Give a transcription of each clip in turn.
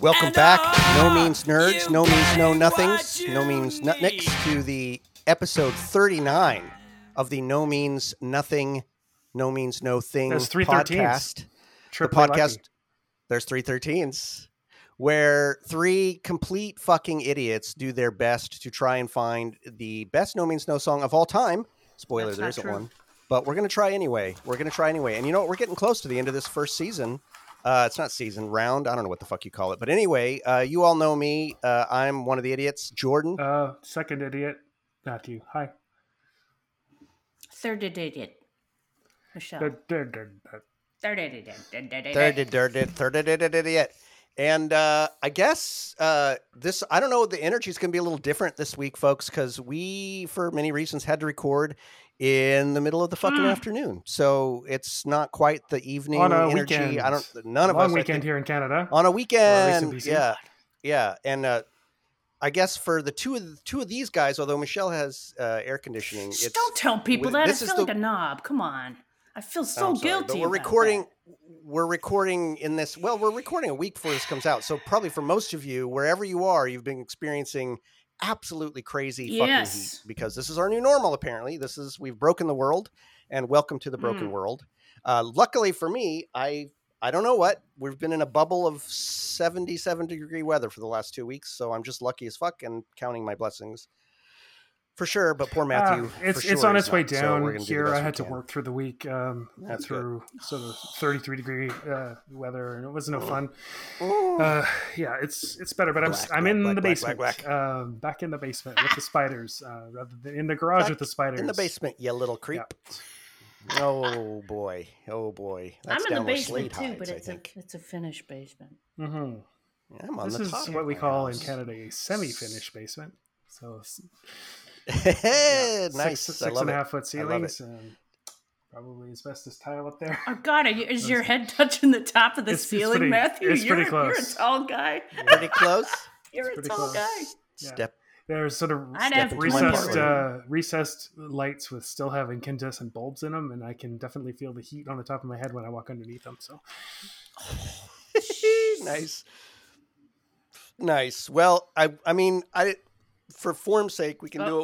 Welcome And back, No Means Nerds, No Means No Nothings, No Means Nutnicks, to the episode 39 of the No Means Nothing, No Means No Thing There's three podcast. The podcast, lucky. there's three 13s, where three complete fucking idiots do their best to try and find the best No Means No song of all time. Spoiler, That's there not isn't true. one. But we're going to try anyway. We're going to try anyway. And you know what? We're getting close to the end of this first season. Uh, it's not season, round. I don't know what the fuck you call it. But anyway, uh, you all know me. Uh, I'm one of the idiots. Jordan. Uh, second idiot, Matthew. Hi. Third idiot. Michelle. Third idiot. third, third, third, third idiot. And uh, I guess uh, this, I don't know, the energy is going to be a little different this week, folks, because we, for many reasons, had to record in the middle of the fucking Mm. afternoon. So it's not quite the evening On a energy. weekend. I don't, none of Long us. Weekend think- here in Canada. on a weekend. Yeah, yeah, and uh, I guess for the two of the, two of these guys, although Michelle has uh, air conditioning, Don't tell people that. I this is the- like a knob. Come on. I feel so sorry, guilty. But we're recording. that. We're recording in this. Well, we're recording a week before this comes out, so probably for most of you, wherever you are, you've been experiencing absolutely crazy fucking heat because this is our new normal. Apparently, this is we've broken the world, and welcome to the broken Mm. world. Uh, luckily for me, I I don't know what we've been in a bubble of seventy-seven degree weather for the last two weeks, so I'm just lucky as fuck and counting my blessings. For sure, but poor Matthew. Uh, for it's it's on its way not, down we're gonna do here. I had to work through the week um, That's good. through sort of 33 degree uh, weather, and it was no fun. Uh, yeah, it's it's better, but I'm Black, I'm black, in black, the black, basement, black, Um, back in the basement with the spiders, uh, rather than in the garage Back with the spiders. in the basement, you little creep. Oh boy, oh boy. That's I'm in the basement too, hides, but it's a it's a finished basement. hmm Yeah, I'm on This the is top of what we my call in. Canada a semi-finished basement. So s- nice. six, I love and a it. half foot I ceilings, and probably asbestos tile up there. Oh God, are you, is your head touching the top of the It's- it's ceiling, pretty- Matthew? it's you're, pretty you're a tall guy. Pretty close. You're a tall close. guy. Yeah. Step. There's sort of Step have into my one recessed uh, recessed lights with still have incandescent bulbs in them, and I can definitely feel the heat on the top of my head when I walk underneath them. So nice. Nice. Well, I I mean, I for form's sake, we can do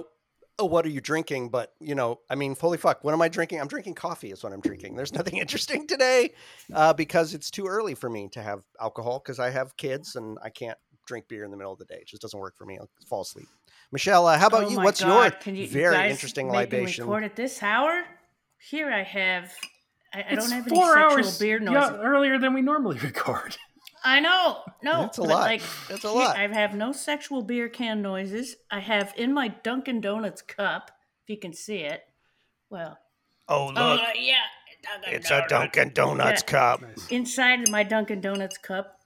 a, a what are you drinking? But you know, I mean, holy fuck, what am I drinking? I'm drinking coffee. Is what I'm drinking. There's nothing interesting today uh, because it's too early for me to have alcohol because I have kids and I can't drink beer in the middle of the day. It just doesn't work for me. I'll fall asleep. Michelle, uh, how about Oh you? What's God, your can you, you very guys interesting make libation? Record at this hour. Here I have. I, I don't have any four sexual hours beer noise. yeah, earlier than we normally record. I know. No, That's a but lot. Like, That's a lot. I have no sexual beer can noises. I have in my Dunkin' Donuts cup, if you can see it. Well, Oh oh uh, yeah, Dunkin' it's a Dunkin' Donuts Yeah. cup. Nice. Inside my Dunkin' Donuts cup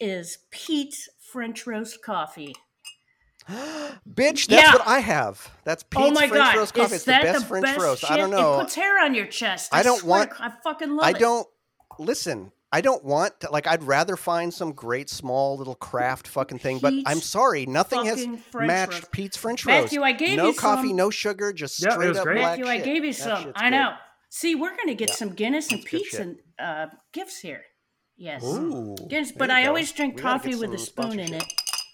is Pete's French roast coffee. Bitch, that's Yeah. what I have. That's Pete's oh my French god, roast coffee. is It's the best the French best roast. Shit? I don't know. It puts hair on your chest. I don't swear, want- I fucking love I it. I don't listen. I don't want to, like. I'd rather find some great small little craft fucking thing. But I'm sorry, nothing has French matched roast. Pete's French roast. Matthew. I gave no you coffee, some. no coffee, no sugar, just Yeah, it straight was up great. black Matthew, I gave you That some. shit's I good. know. See, we're gonna get Yeah. some Guinness and That's Pete's and uh, gifts here. Yes, Ooh, Guinness. But I go. always drink We coffee with a spoon in it,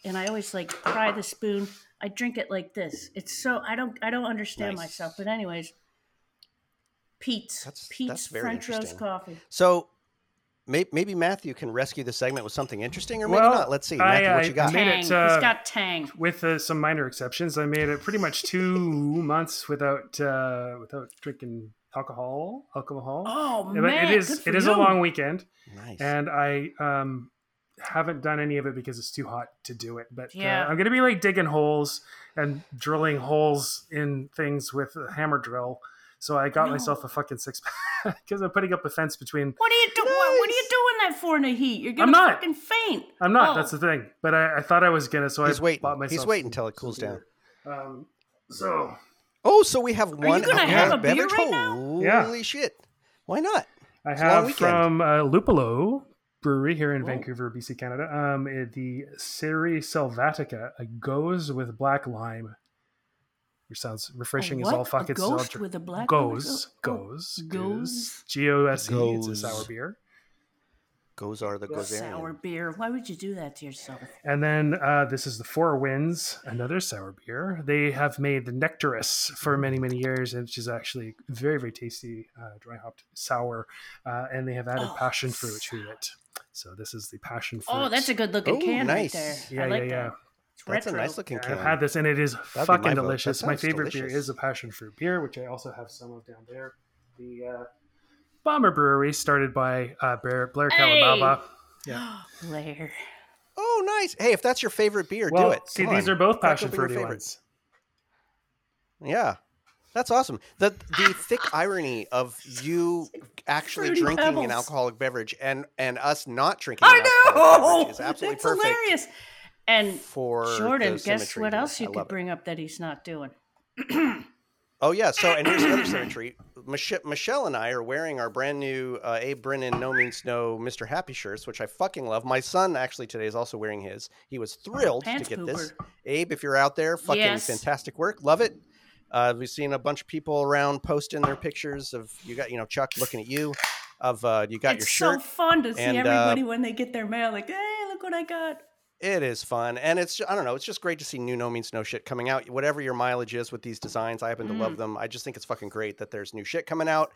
and I always like pry the spoon. I drink it like this. It's so I don't I don't understand Nice. myself. But anyways, Pete's That's- Pete's that's very French roast coffee. So may- maybe Matthew can rescue the segment with something interesting, or maybe Well, not. Let's see, I- Matthew, what you got? I made Tang. it, He's uh, got tang. with uh, some minor exceptions. I made it pretty much two months without uh, without drinking alcohol. Alcohol. Oh Yeah, man, but it good is for it is you. a long weekend, nice. and I um, haven't done any of it because it's too hot to do it. But Yeah. uh, I'm gonna be like digging holes and drilling holes in things with a hammer drill. So I got No. myself a fucking six pack because I'm putting up a fence between. What are you doing? What, what are you doing that for in the heat? You're gonna I'm not. fucking faint. I'm not. Oh. That's the thing. But I, I thought I was gonna, so He's I waiting. bought myself. He's waiting until it some cools down. Um, so Oh, so we have one Are you gonna have a beer right now? Holy Yeah. shit! Why not? I It's have from uh, Luppolo Brewery here in Whoa. Vancouver, BC, Canada. Um, it- the Siri Selvatica goes with black lime. Which sounds refreshing A as all fuck. A It's all ghost dr- with a black goes, one? Goes, goes. G O S E. It's a Goes. sour beer. Goes are the goes Sour beer. Why would you do that to yourself? And then uh, this is the Four Winds, another sour beer. They have made the Nectarous for many, many years, and which is actually very, very tasty, uh, dry hopped sour. Uh, and they have added Oh. passion fruit to it. So this is the passion fruit. Oh, that's a good looking Oh, can nice. right there. Yeah, I like yeah, yeah. that. It's That's a nice looking can. I've had this, and it is That'd be my fucking delicious. My sounds favorite beer is a passion fruit beer, which I also have some of down there. The uh, Bomber Brewery, started by uh, Blair, Blair Hey! Calibaba. Blair. Oh, nice. Hey, if that's your favorite beer, Well, do it. see, Come these are both passion fruit favorites. ones. Yeah. That's awesome. The the thick irony of you actually Fruity drinking an alcoholic beverage and and us not drinking I an alcoholic know. beverage is absolutely That's perfect hilarious. And for Jordan, guess what else you I could love it. bring up that he's not doing? Oh yeah, so and here's the other symmetry. Mich- Michelle and I are wearing our brand new uh, Abe Brennan No Means No Mr. Happy shirts, which I fucking love. My son actually today is also wearing his. He was thrilled to Pants get this. Abe, if you're out there, fucking Yes. fantastic work. Love it. Uh, we've seen a bunch of people around posting their pictures of you got, you know, Chuck looking at you, of uh, you got it's your shirt. It's so fun to see and, uh, everybody when they get their mail. Like, hey, look what I got. It is fun, and it's I don't know. It's just great to see new No Means No shit coming out. Whatever your mileage is with these designs, I happen to Mm. love them. I just think it's fucking great that there's new shit coming out.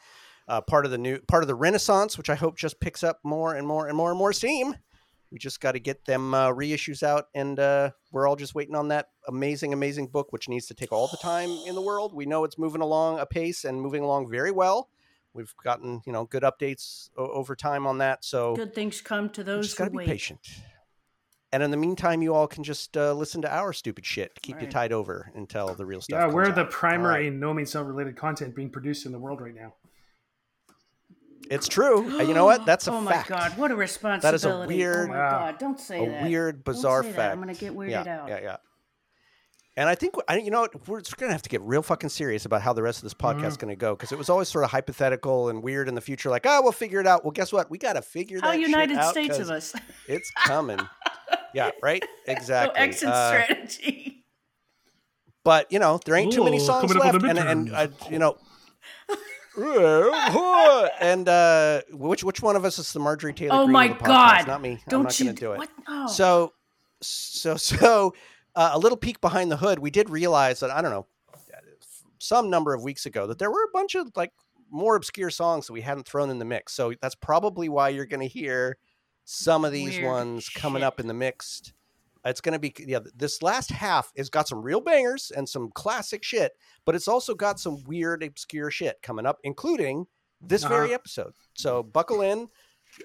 Uh, part of the new part of the Renaissance, which I hope just picks up more and more and more and more steam. We just got to get them uh, reissues out, and uh, we're all just waiting on that amazing, amazing book, which needs to take all the time in the world. We know it's moving along apace and moving along very well. We've gotten you know good updates o- over time on that, so Good things come to those just got to be wait. patient. And in the meantime, you all can just uh, listen to our stupid shit to keep you tied over until the real stuff. Yeah, comes we're the primary All right. no means no related content being produced in the world right now. It's true. And you know what? That's a oh fact. my god, what a responsibility! That is a weird- Oh my god, don't say that. A weird, Don't bizarre say that. fact. I'm gonna get weirded yeah, out. yeah, yeah. And I think I, you know, what, we're just gonna have to get real fucking serious about how the rest of this podcast is Mhm. gonna go because it was always sort of hypothetical and weird in the future. Like, oh, we'll figure it out. Well, guess what? We got to figure How that United out States of us. It's coming. yeah, right. Exactly. No exit Uh, strategy. but you know there ain't too many songs coming up on left and, and uh, you know and uh which which one of us is the marjorie taylor Oh Greene my of the podcast? God. not me i'm Don't not you gonna do it What? Oh. so so so uh, a little peek behind the hood we did realize that i don't know some number of weeks ago that there were a bunch of like more obscure songs that we hadn't thrown in the mix so that's probably why you're gonna hear some of these Weird ones coming up in the mixed it's going to be yeah. This last half has got some real bangers and some classic shit, but it's also got some weird, obscure shit coming up, including this very Uh-huh. episode. So buckle in.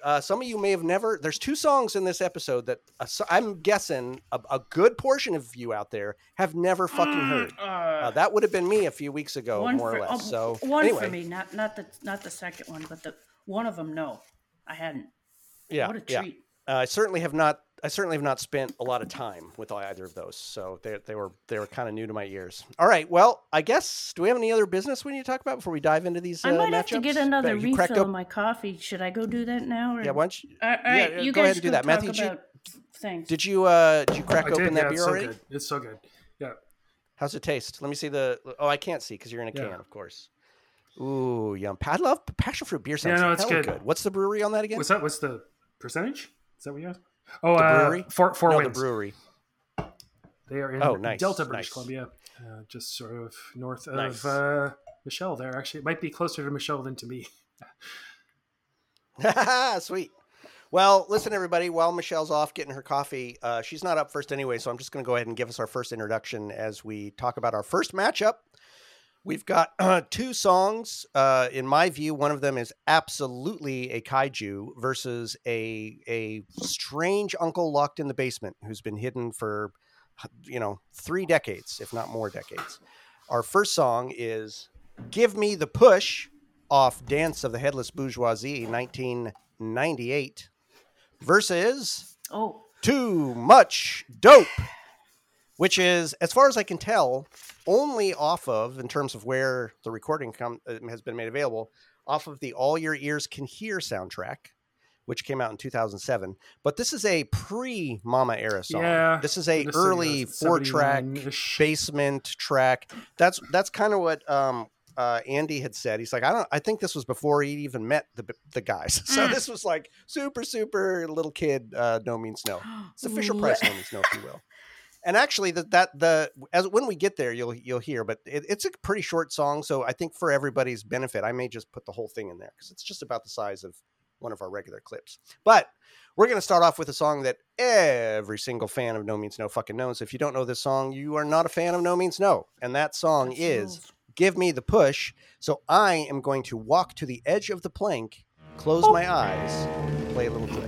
Uh, some of you may have never. There's two songs in this episode that uh, so I'm guessing a, a good portion of you out there have never fucking heard. Uh, Uh, that would have been me a few weeks ago, more for, or less. oh, so one anyway, for me, not not the not the second one, but the one of them. No, I hadn't. yeah, what a yeah. Treat. Uh, I certainly have not. I certainly have not spent a lot of time with either of those, so they they were they were kind of new to my ears. All right, well, I guess do we have any other business we need to talk about before we dive into these? I uh, might have to get another Bet you refill op- of my coffee. Should I go do that now? Or? Yeah, why don't you, All right, yeah, you go guys ahead and do that. talk Matthew, did you- about things. did you uh did you crack I open did, that yeah, beer it's so already? good. It's so good. Yeah. How's it taste? Let me see the. Oh, I can't see because you're in a Yeah. can, of course. Ooh, yum! I love passion fruit beer. Sounds no, it's hella good. What's the brewery on that again? What's that? What's the percentage? Is that what you asked? Oh, The uh, brewery? Four, four no, Winds. the brewery. They are in Oh, nice, Delta, British nice. Columbia, uh, just sort of north of Nice. uh, Michelle. There, actually, it might be closer to Michelle than to me. Sweet. Well, listen, everybody. While Michelle's off getting her coffee, uh, she's not up first anyway, so I'm just going to go ahead and give us our first introduction as we talk about our first matchup. We've got uh, two songs. Uh, in my view, one of them is absolutely a kaiju versus a a strange uncle locked in the basement who's been hidden for, you know, three decades, if not more decades. Our first song is "Give Me the Push" off "Dance of the Headless Bourgeoisie" 1998 versus oh, too much dope which is as far as i can tell only off of in terms of where the recording come, uh, has been made available off of the all your ears can hear soundtrack which came out in 2007. But this is a pre Mama era song. Yeah, this is a early four track basement track. That's that's kind of what um, uh, Andy had said. He's like, I don't. I think this was before he even met the the guys. So Mm. this was like super super little kid. Uh, no means no. It's the Fisher Price no means no, if you will. And actually, that that the as when we get there, you'll you'll hear. But it, it's a pretty short song, so I think for everybody's benefit, I may just put the whole thing in there because it's just about the size of one of our regular clips. But we're going to start off with a song that every single fan of No Means No fucking knows. If you don't know this song, you are not a fan of No Means No. And that song That's is. Give Me the Push. So I am going to walk to the edge of the plank, close my eyes, play a little clip.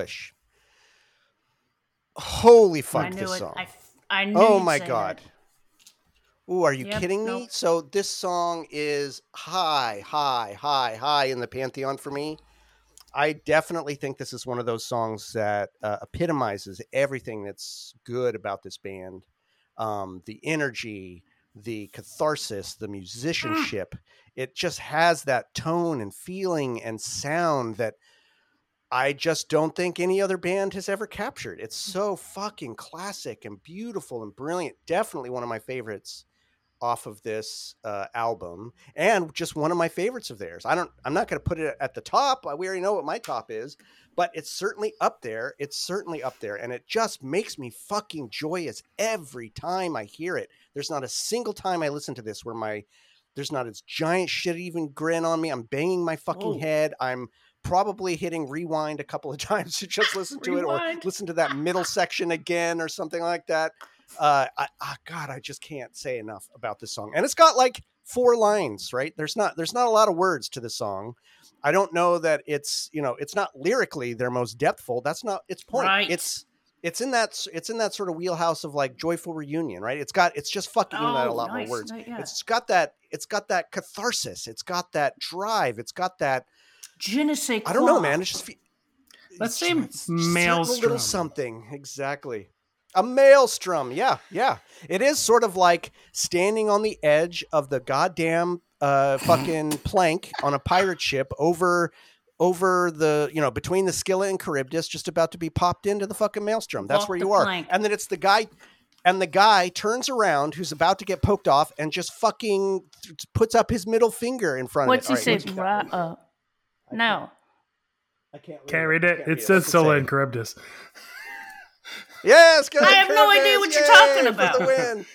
Me push. Holy fuck, I this it. song. I, f- I knew Oh my god. it. Ooh, are you Yep, kidding me? nope. So this song is high, high, high, high in the pantheon for me. I definitely think this is one of those songs that uh, epitomizes everything that's good about this band. Um, the energy, the catharsis, the musicianship. It just has that tone and feeling and sound that I just don't think any other band has ever captured. It's so fucking classic and beautiful and brilliant. Definitely one of my favorites off of this uh, album, and just one of my favorites of theirs. I don't. I'm not going to put it at the top. We already know what my top is, but it's certainly up there. It's certainly up there, and it just makes me fucking joyous every time I hear it. There's not a single time I listen to this where my there's not this giant shit even grin on me. I'm banging my fucking Whoa. head. I'm probably hitting rewind a couple of times to just listen to it or listen to that middle section again or something like that. Uh, I, ah, God, I just can't say enough about this song, and it's got like four lines. Right? There's not there's not a lot of words to the song. I don't know that it's you know it's not lyrically their most depthful. That's not its point. Right. It's it's in that it's in that sort of wheelhouse of like joyful reunion, right? It's got it's just fucking not a Oh, lot nice. more words. Yeah. It's got that it's got that catharsis. It's got that drive. It's got that Je ne sais I don't know, man. It's just fe- Let's say a maelstrom. little something exactly. A maelstrom, yeah, yeah. It is sort of like standing on the edge of the goddamn uh, fucking plank on a pirate ship over over the you know between the skillet and Charybdis, just about to be popped into the fucking maelstrom. That's Walk where you are, plank. and then it's the guy. And the guy turns around, who's about to get poked off, and just fucking th- puts up his middle finger in front What's of he it. say? Right up. No. I can't Can't read it. Can't It read says What's it Scylla and Charybdis. Yes, good. I have no idea Curtis, what you're yay, talking for about. the win.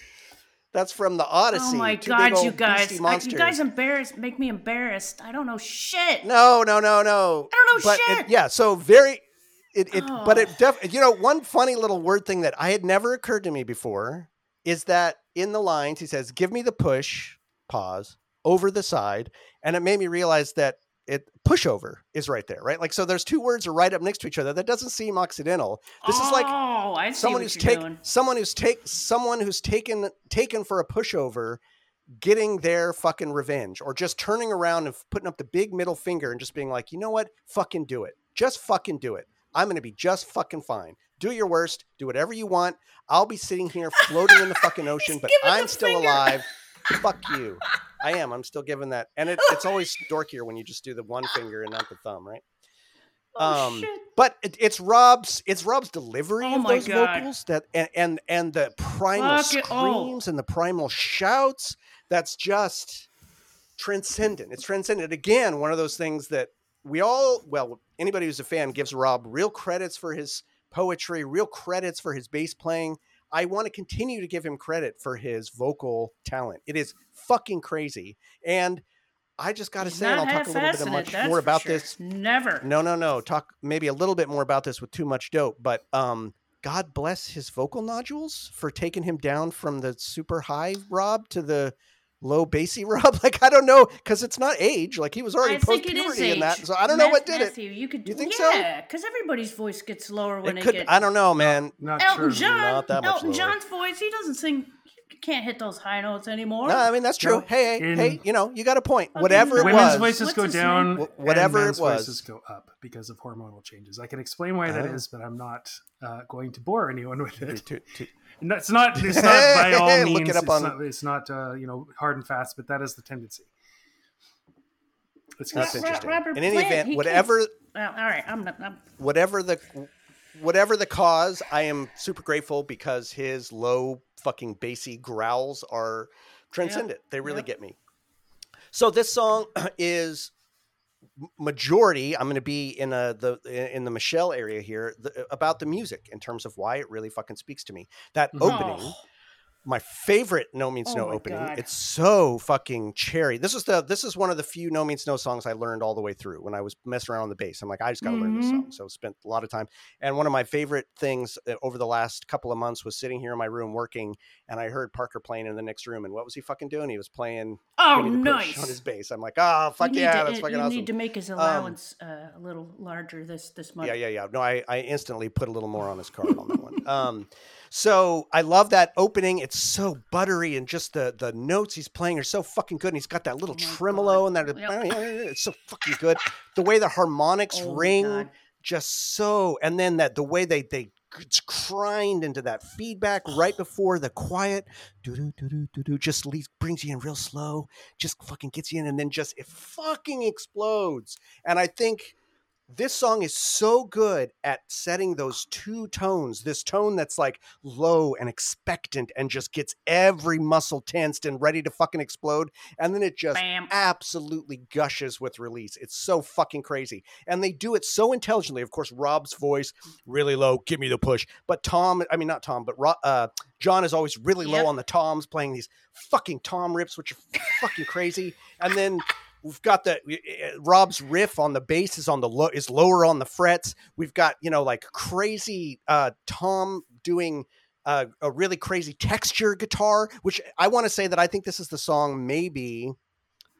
That's from the Odyssey. Oh my Two god, you guys! I, you guys embarrass make me embarrassed. I don't know shit. no, no, no, no. I don't know but it- shit. yeah, so very. It, it but Oh. it def, you know one funny little word thing that I had never occurred to me before is that in the lines he says give me the push pause over the side and it made me realize that it pushover is right there, right? Like so, there's two words are right up next to each other. That doesn't seem Occidental. This is like oh, I see someone who's you're take someone who's take someone who's taken taken for a pushover getting their fucking revenge or just turning around and putting up the big middle finger and just being like you know what fucking do it just fucking do it i'm gonna be just fucking fine do your worst do whatever you want i'll be sitting here floating in the fucking ocean but i'm still finger. alive fuck you i am i'm still giving that and it, it's always dorkier when you just do the one finger and not the thumb right Oh um, shit! but it, it's Rob's it's Rob's delivery Oh of those God. vocals that and and, and the primal Fuck screams and the primal shouts that's just transcendent. It's transcendent. Again, one of those things that we all well anybody who's a fan gives Rob real credits for his poetry, real credits for his bass playing. I want to continue to give him credit for his vocal talent. It is fucking crazy. And I just got to say, and I'll talk a little bit much more about sure. this Never. no, no, no. Talk maybe a little bit more about this with too much dope, but um God bless his vocal nodules for taking him down from the super high Rob to the low bassy Rob. Like I don't know because it's not age. Like he was already I post think it is puberty in that, age. so I don't know what did it. Matthew, You could. You think so? yeah, because everybody's voice gets lower when It they could. get. I don't know, man. Not Elton true. John. Not that much Elton lower. John's voice. He doesn't sing. He can't hit those high notes anymore. No, I mean that's true. No, hey, hey, in- hey, you know, you got a point. Fucking Whatever it Women's Women's was, voices What's go his down, name? Wh- whatever and it men's was. voices go up because of hormonal changes. I can explain why Oh. that is, but I'm not uh, going to bore anyone with it. to- to- No, It's not. It's not by all Look means. it up it's, on- not, it's not. Uh, you know, hard and fast, but that is the tendency. It's That's Ro- consistent. interesting. Robert In any Plant, event, he whatever Well, all right. I'm. I'm, whatever the whatever the cause, I am super grateful because his low fucking bassy growls are transcendent. They really Yep. get me. So this song is m- majority. I'm going to be in a the in the Michelle area here the, about the music in terms of why it really fucking speaks to me. That Mhm. opening Oh. My favorite No Means Oh No opening. God. It's so fucking cherry. This is the this is one of the few No Means No songs I learned all the way through when I was messing around on the bass. I'm like, I just got to learn this Mhm. song. So spent a lot of time. And one of my favorite things uh, over the last couple of months was sitting here in my room working, and I heard Parker playing in the next room. And what was he fucking doing? He was playing Oh, Gimme the Push nice. on his bass. I'm like, oh fuck yeah, to, that's fucking you awesome. need to make his allowance uh, a little larger this this month. Yeah, yeah, yeah. No, I, I instantly put a little more on his card on that one. Um, so I love that opening. It's so buttery and just the the notes he's playing are so fucking good. And he's got that little Oh tremolo and God. that Yep. it's so fucking good. The way the harmonics Oh ring, just so, and then that the way they they it's crined into that feedback right before the quiet doo doo doo doo doo just leaves, brings you in real slow, just fucking gets you in, and then just it fucking explodes. And I think this song is so good at setting those two tones this tone that's like low and expectant and just gets every muscle tensed and ready to fucking explode and then it just Bam. absolutely gushes with release it's so fucking crazy and they do it so intelligently of course rob's voice really low give me the push but tom i mean not tom but Ro- uh, john is always really low Yep. on the toms playing these fucking tom rips which are fucking crazy and then We've got the uh, Rob's riff on the bass is on the low is lower on the frets. We've got you know like crazy uh, Tom doing uh, a really crazy texture guitar, which I want to say that I think this is the song. Maybe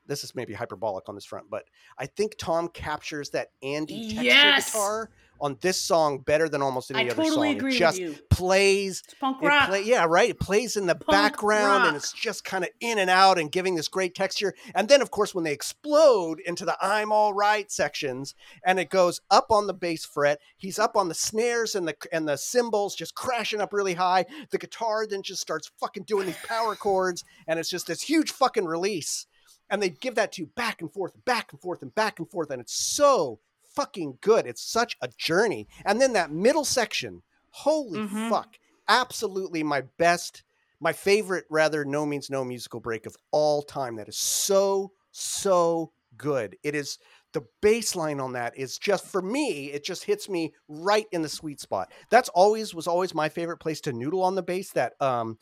this is maybe hyperbolic on this front, but I think Tom captures that Andy texture Yes! guitar on this song better than almost any I other totally song. agree it with just you. plays It's punk it rock. play, yeah, right. It plays in the Punk background and it's just kind of in and out and giving this great texture. And then, of course, when they explode into the I'm all right sections and it goes up on the bass fret, he's up on the snares and the and the cymbals just crashing up really high. The guitar then just starts fucking doing these power chords and it's just this huge fucking release. And they give that to you back and forth, back and forth, and back and forth. And it's so fucking good. It's such a journey. And then that middle section, holy Mhm. fuck absolutely my best, my favorite, rather, no means no musical break of all time. That is so, so good. It is the baseline on that is just for me, it just hits me right in the sweet spot. That's always was always my favorite place to noodle on the bass. That um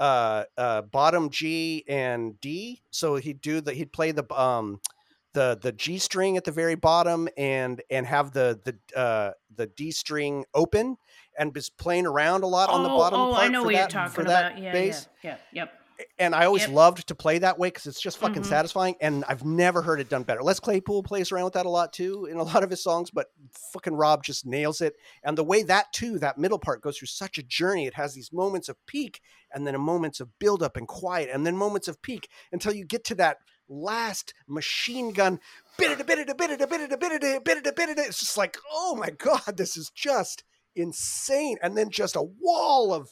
uh uh bottom G and D. So he'd do the he'd play the um the the G string at the very bottom and and have the the uh the D string open and was playing around a lot on the Oh, bottom oh, part I know for what that, you're talking for that about. Yeah, bass. yeah, yeah, yep. and I always Yep. loved to play that way because it's just fucking Mhm. satisfying. And I've never heard it done better. Les Claypool plays around with that a lot too in a lot of his songs, but fucking Rob just nails it. And the way that too, that middle part goes through such a journey. It has these moments of peak and then moments of buildup and quiet, and then moments of peak until you get to that last machine gun. Bit it, bit it, bit it, bit it, bit it, bit it, bit it. It's just like, oh my god, this is just insane. And then just a wall of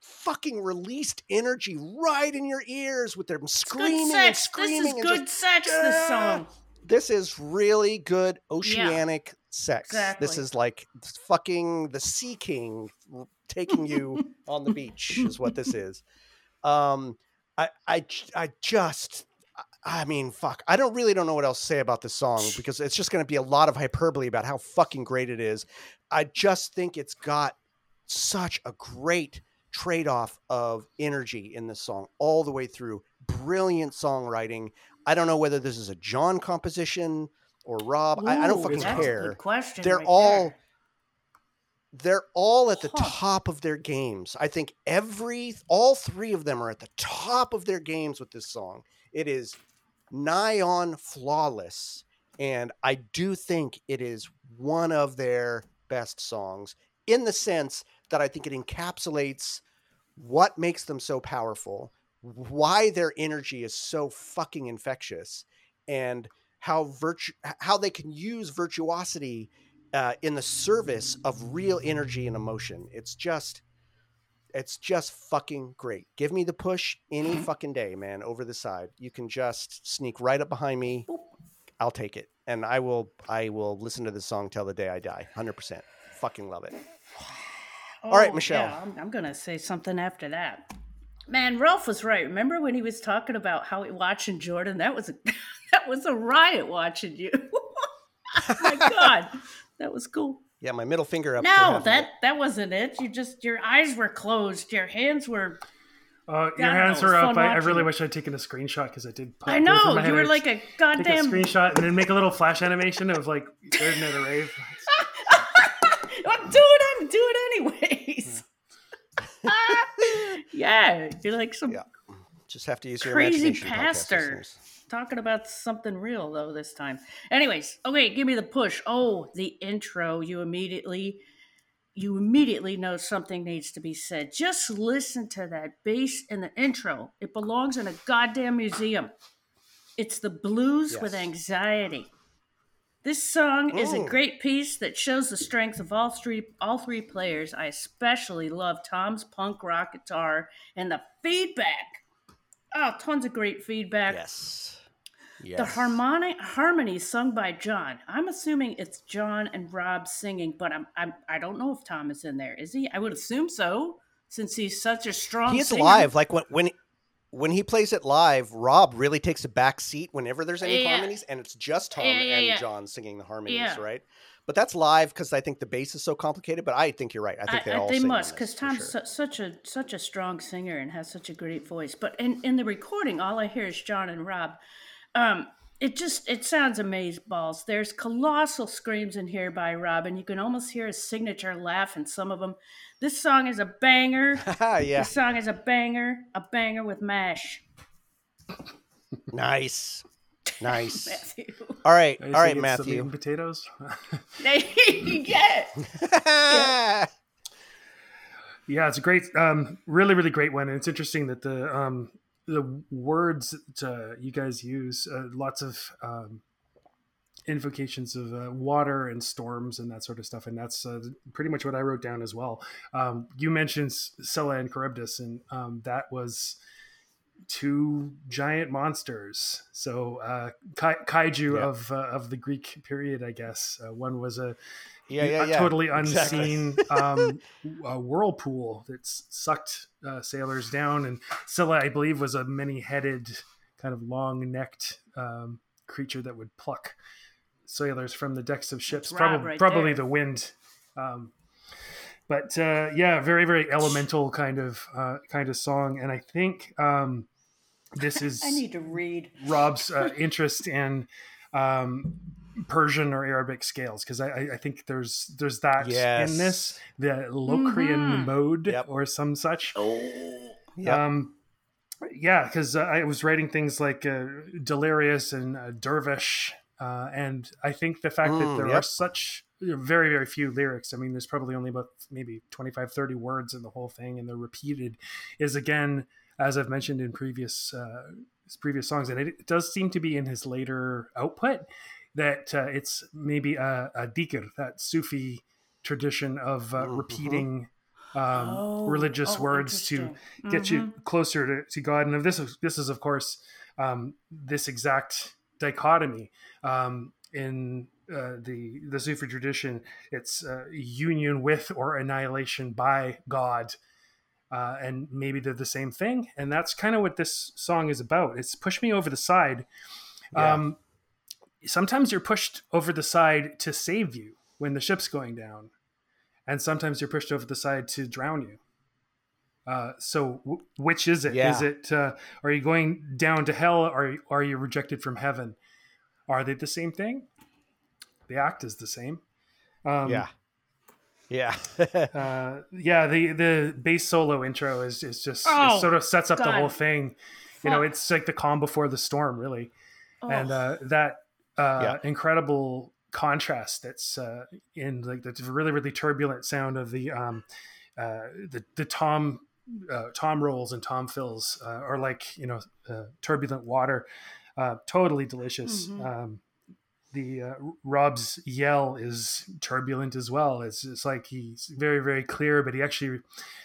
fucking released energy right in your ears with them screaming and sex. This is good just sex. This Ah! song. this is really good oceanic sex. This is like fucking the Sea King taking you on the beach is what this is. Um, I, I, I just, I mean, fuck. I don't really don't know what else to say about this song because it's just going to be a lot of hyperbole about how fucking great it is. I just think it's got such a great trade-off of energy in this song all the way through. Brilliant songwriting. I don't know whether this is a John composition or Rob. I, I don't fucking that's a care. good question. They're right all there. they're all at the Huh. top of their games. I think every all three of them are at the top of their games with this song. It is nigh on flawless, and I do think it is one of their best songs in the sense that I think it encapsulates what makes them so powerful, why their energy is so fucking infectious, and how virtu- how they can use virtuosity uh, in the service of real energy and emotion. It's just, it's just fucking great. Give me the push any mm-hmm. fucking day, man. Over the side, you can just sneak right up behind me. I'll take it, and I will. I will listen to this song till the day I die. Hundred percent. Fucking love it. All right, Oh, Michelle. Yeah, I'm, I'm gonna say something after that. Man, Ralph was right. Remember when he was talking about how he watching Jordan? That was a that was a riot watching you. oh My God, that was cool. Yeah, my middle finger up. for No, that it. that wasn't it. You just your eyes were closed, your hands were. Uh, your hands know, are up. I, I really wish I'd taken a screenshot because I did. pop I know my you were like a take a goddamn. screenshot and then make a little flash animation of like Jordan at a rave. I'm doing it. Do it anyways. yeah, you're like some Yeah. Just have to use your crazy imagination, podcast pastor. Talking about something real though this time. Anyways, okay, give me the push. Oh, the intro. You immediately you immediately know something needs to be said. Just listen to that bass in the intro. It belongs in a goddamn museum. It's the blues with anxiety. This song is a Mm. great piece that shows the strength of all three all three players. I especially love Tom's punk rock guitar and the feedback. Oh, tons of great feedback. Yes. The Yes. harmonic harmony sung by John. I'm assuming it's John and Rob singing, but I'm, I'm I don't know if Tom is in there. Is he? I would assume so, since he's such a strong. He's live. Like when when when he plays it live, Rob really takes a back seat whenever there's any Yeah. harmonies, and it's just Tom Yeah, yeah, and. John singing the harmonies, right? But that's live because I think the bass is so complicated. But I think you're right. I think they all they must because Tom's sure. su- such a such a strong singer and has such a great voice. But in in the recording, all I hear is John and Rob. Um, it just it sounds amazing balls. There's colossal screams in here by Rob, and you can almost hear his signature laugh in some of them. This song is a banger. yeah, This song is a banger, a banger with mash. nice, nice. Matthew. All right, I all just right, think it's the meat Matthew. and potatoes. There you get. Yeah, it's a great, um, really, really great one, and it's interesting that the um, the words that uh, you guys use, uh, lots of um, invocations of uh, water and storms and that sort of stuff, and that's uh, pretty much what I wrote down as well. Um, you mentioned Scylla and Charybdis, and um, that was two giant monsters. So uh, kai- kaiju Yeah. of uh, of the Greek period, I guess. Uh, one was a yeah, yeah, yeah. totally Exactly. unseen um, a whirlpool that sucked uh, sailors down. And Scylla, I believe, was a many-headed, kind of long-necked um, creature that would pluck sailors from the decks of ships. That's Probably, right probably there. the wind. Um, but uh, yeah, very, very elemental kind of uh, kind of song. And I think um, this is I need to read. Rob's uh, interest in um, Persian or Arabic scales because I, I- I think there's there's that Yes. in this the Locrian Mhm. mode Yep. or some such. Oh, Yep. Um, yeah, because uh, I was writing things like uh, delirious and uh, dervish, uh, and I think the fact that Mm, there yep. are such very very few lyrics. I mean, there's probably only about maybe 25, 30 words in the whole thing, and they're repeated. Is again, as I've mentioned in previous uh, his previous songs, and it, it does seem to be in his later output that uh, it's maybe a, a dhikr, that Sufi tradition of uh, Mhm. repeating um, Oh, religious oh, words to interesting. get you Mhm. closer to, to God. And this is this is of course um, this exact dichotomy um, in uh, the the Sufi tradition. It's uh, union with or annihilation by God. Uh, and maybe they're the same thing, and that's kind of what this song is about. It's push me over the side. Yeah. Um, sometimes you're pushed over the side to save you when the ship's going down, and sometimes you're pushed over the side to drown you. Uh, so, w- which is it? Is Yeah. it uh, are you going down to hell, or are you rejected from heaven? Are they the same thing? The act is the same. Um, yeah. Yeah. uh, yeah. The the bass solo intro is is just Oh, it sort of sets up the whole thing. You know, it's like the calm before the storm, really Oh. and uh, that uh, Yeah. incredible contrast that's uh, in like the really really turbulent sound of the um, uh, the the tom uh, tom rolls and tom fills uh, or like you know uh, turbulent water uh, totally delicious Mhm. um, the uh, Rob's yell is turbulent as well. It's it's like he's very very clear, but he actually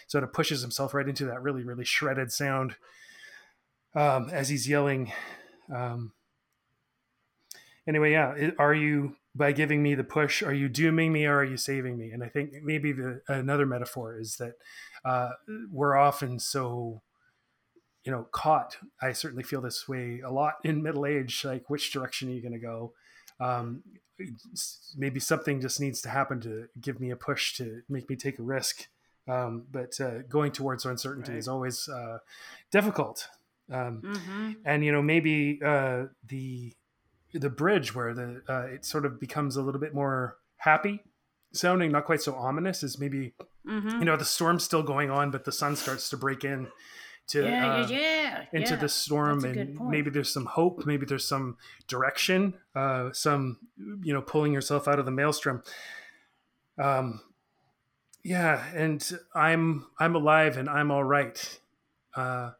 sort of pushes himself right into that really really shredded sound um, as he's yelling. Um, anyway, yeah, are you by giving me the push? Are you dooming me or are you saving me? And I think maybe the another metaphor is that uh, we're often so you know caught. I certainly feel this way a lot in middle age. Like, which direction are you going to go? Um, maybe something just needs to happen to give me a push to make me take a risk. Um, but uh, going towards uncertainty Right. is always uh, difficult. Um, Mhm. and you know maybe uh, the the bridge where the uh, it sort of becomes a little bit more happy sounding, not quite so ominous, is maybe Mhm. you know the storm's still going on, but the sun starts to break in to yeah, uh, yeah, yeah. into the storm That's a good and maybe there's some hope maybe there's some direction uh some you know pulling yourself out of the maelstrom. Um yeah and i'm i'm alive and i'm all right. Uh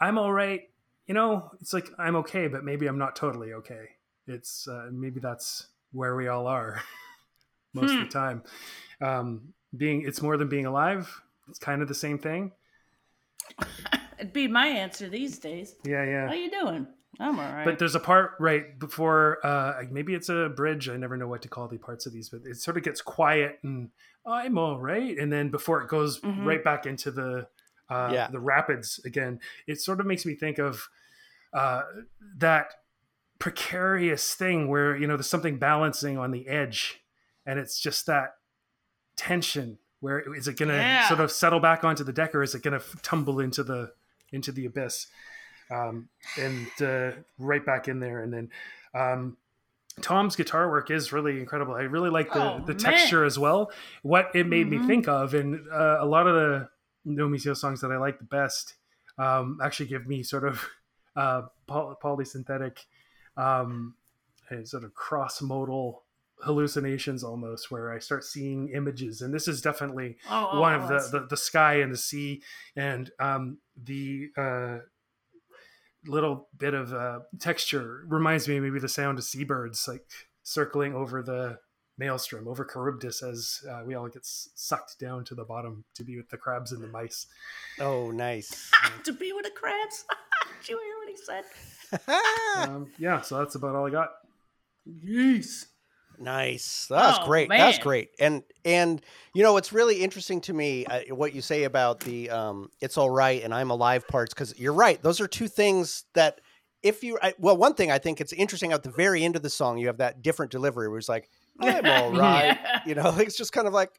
i'm all right you know it's like i'm okay but maybe i'm not totally okay. It's uh, maybe that's where we all are most of Hmm. the time um being it's more than being alive it's kind of the same thing It'd be my answer these days. yeah yeah How you doing? I'm all right. But there's a part right before, uh, maybe it's a bridge. I never know what to call the parts of these, but it sort of gets quiet and I'm all right. And then before it goes Mhm. right back into the uh, Yeah. the rapids again, it sort of makes me think of uh, that precarious thing where you know there's something balancing on the edge, and it's just that tension. Where is it going to Yeah. sort of settle back onto the deck, or is it going to tumble into the into the abyss? um, and uh, right back in there. And then um, Tom's guitar work is really incredible. I really like the, Oh, the man. texture as well. What it made me Mhm. think of, and uh, a lot of the No Means No songs that I like the best um, actually give me sort of uh, poly- polysynthetic, um, sort of cross modal hallucinations almost where I start seeing images. And this is definitely oh, oh, one oh, of the, the the sky and the sea and um, the uh, little bit of uh, texture reminds me maybe the sound of seabirds like circling over the maelstrom over Charybdis as uh, we all get sucked down to the bottom to be with the crabs and the mice. oh, nice. to be with the crabs. Did you hear what he said? Um, yeah, so that's about all I got. Yes. Nice. That's Oh, great. That's great. And and you know what's really interesting to me uh, what you say about the um it's all right and I'm alive parts cuz you're right. Those are two things that if you I, well one thing I think it's interesting at the very end of the song you have that different delivery where it's like I'm all right. Yeah. You know, it's just kind of like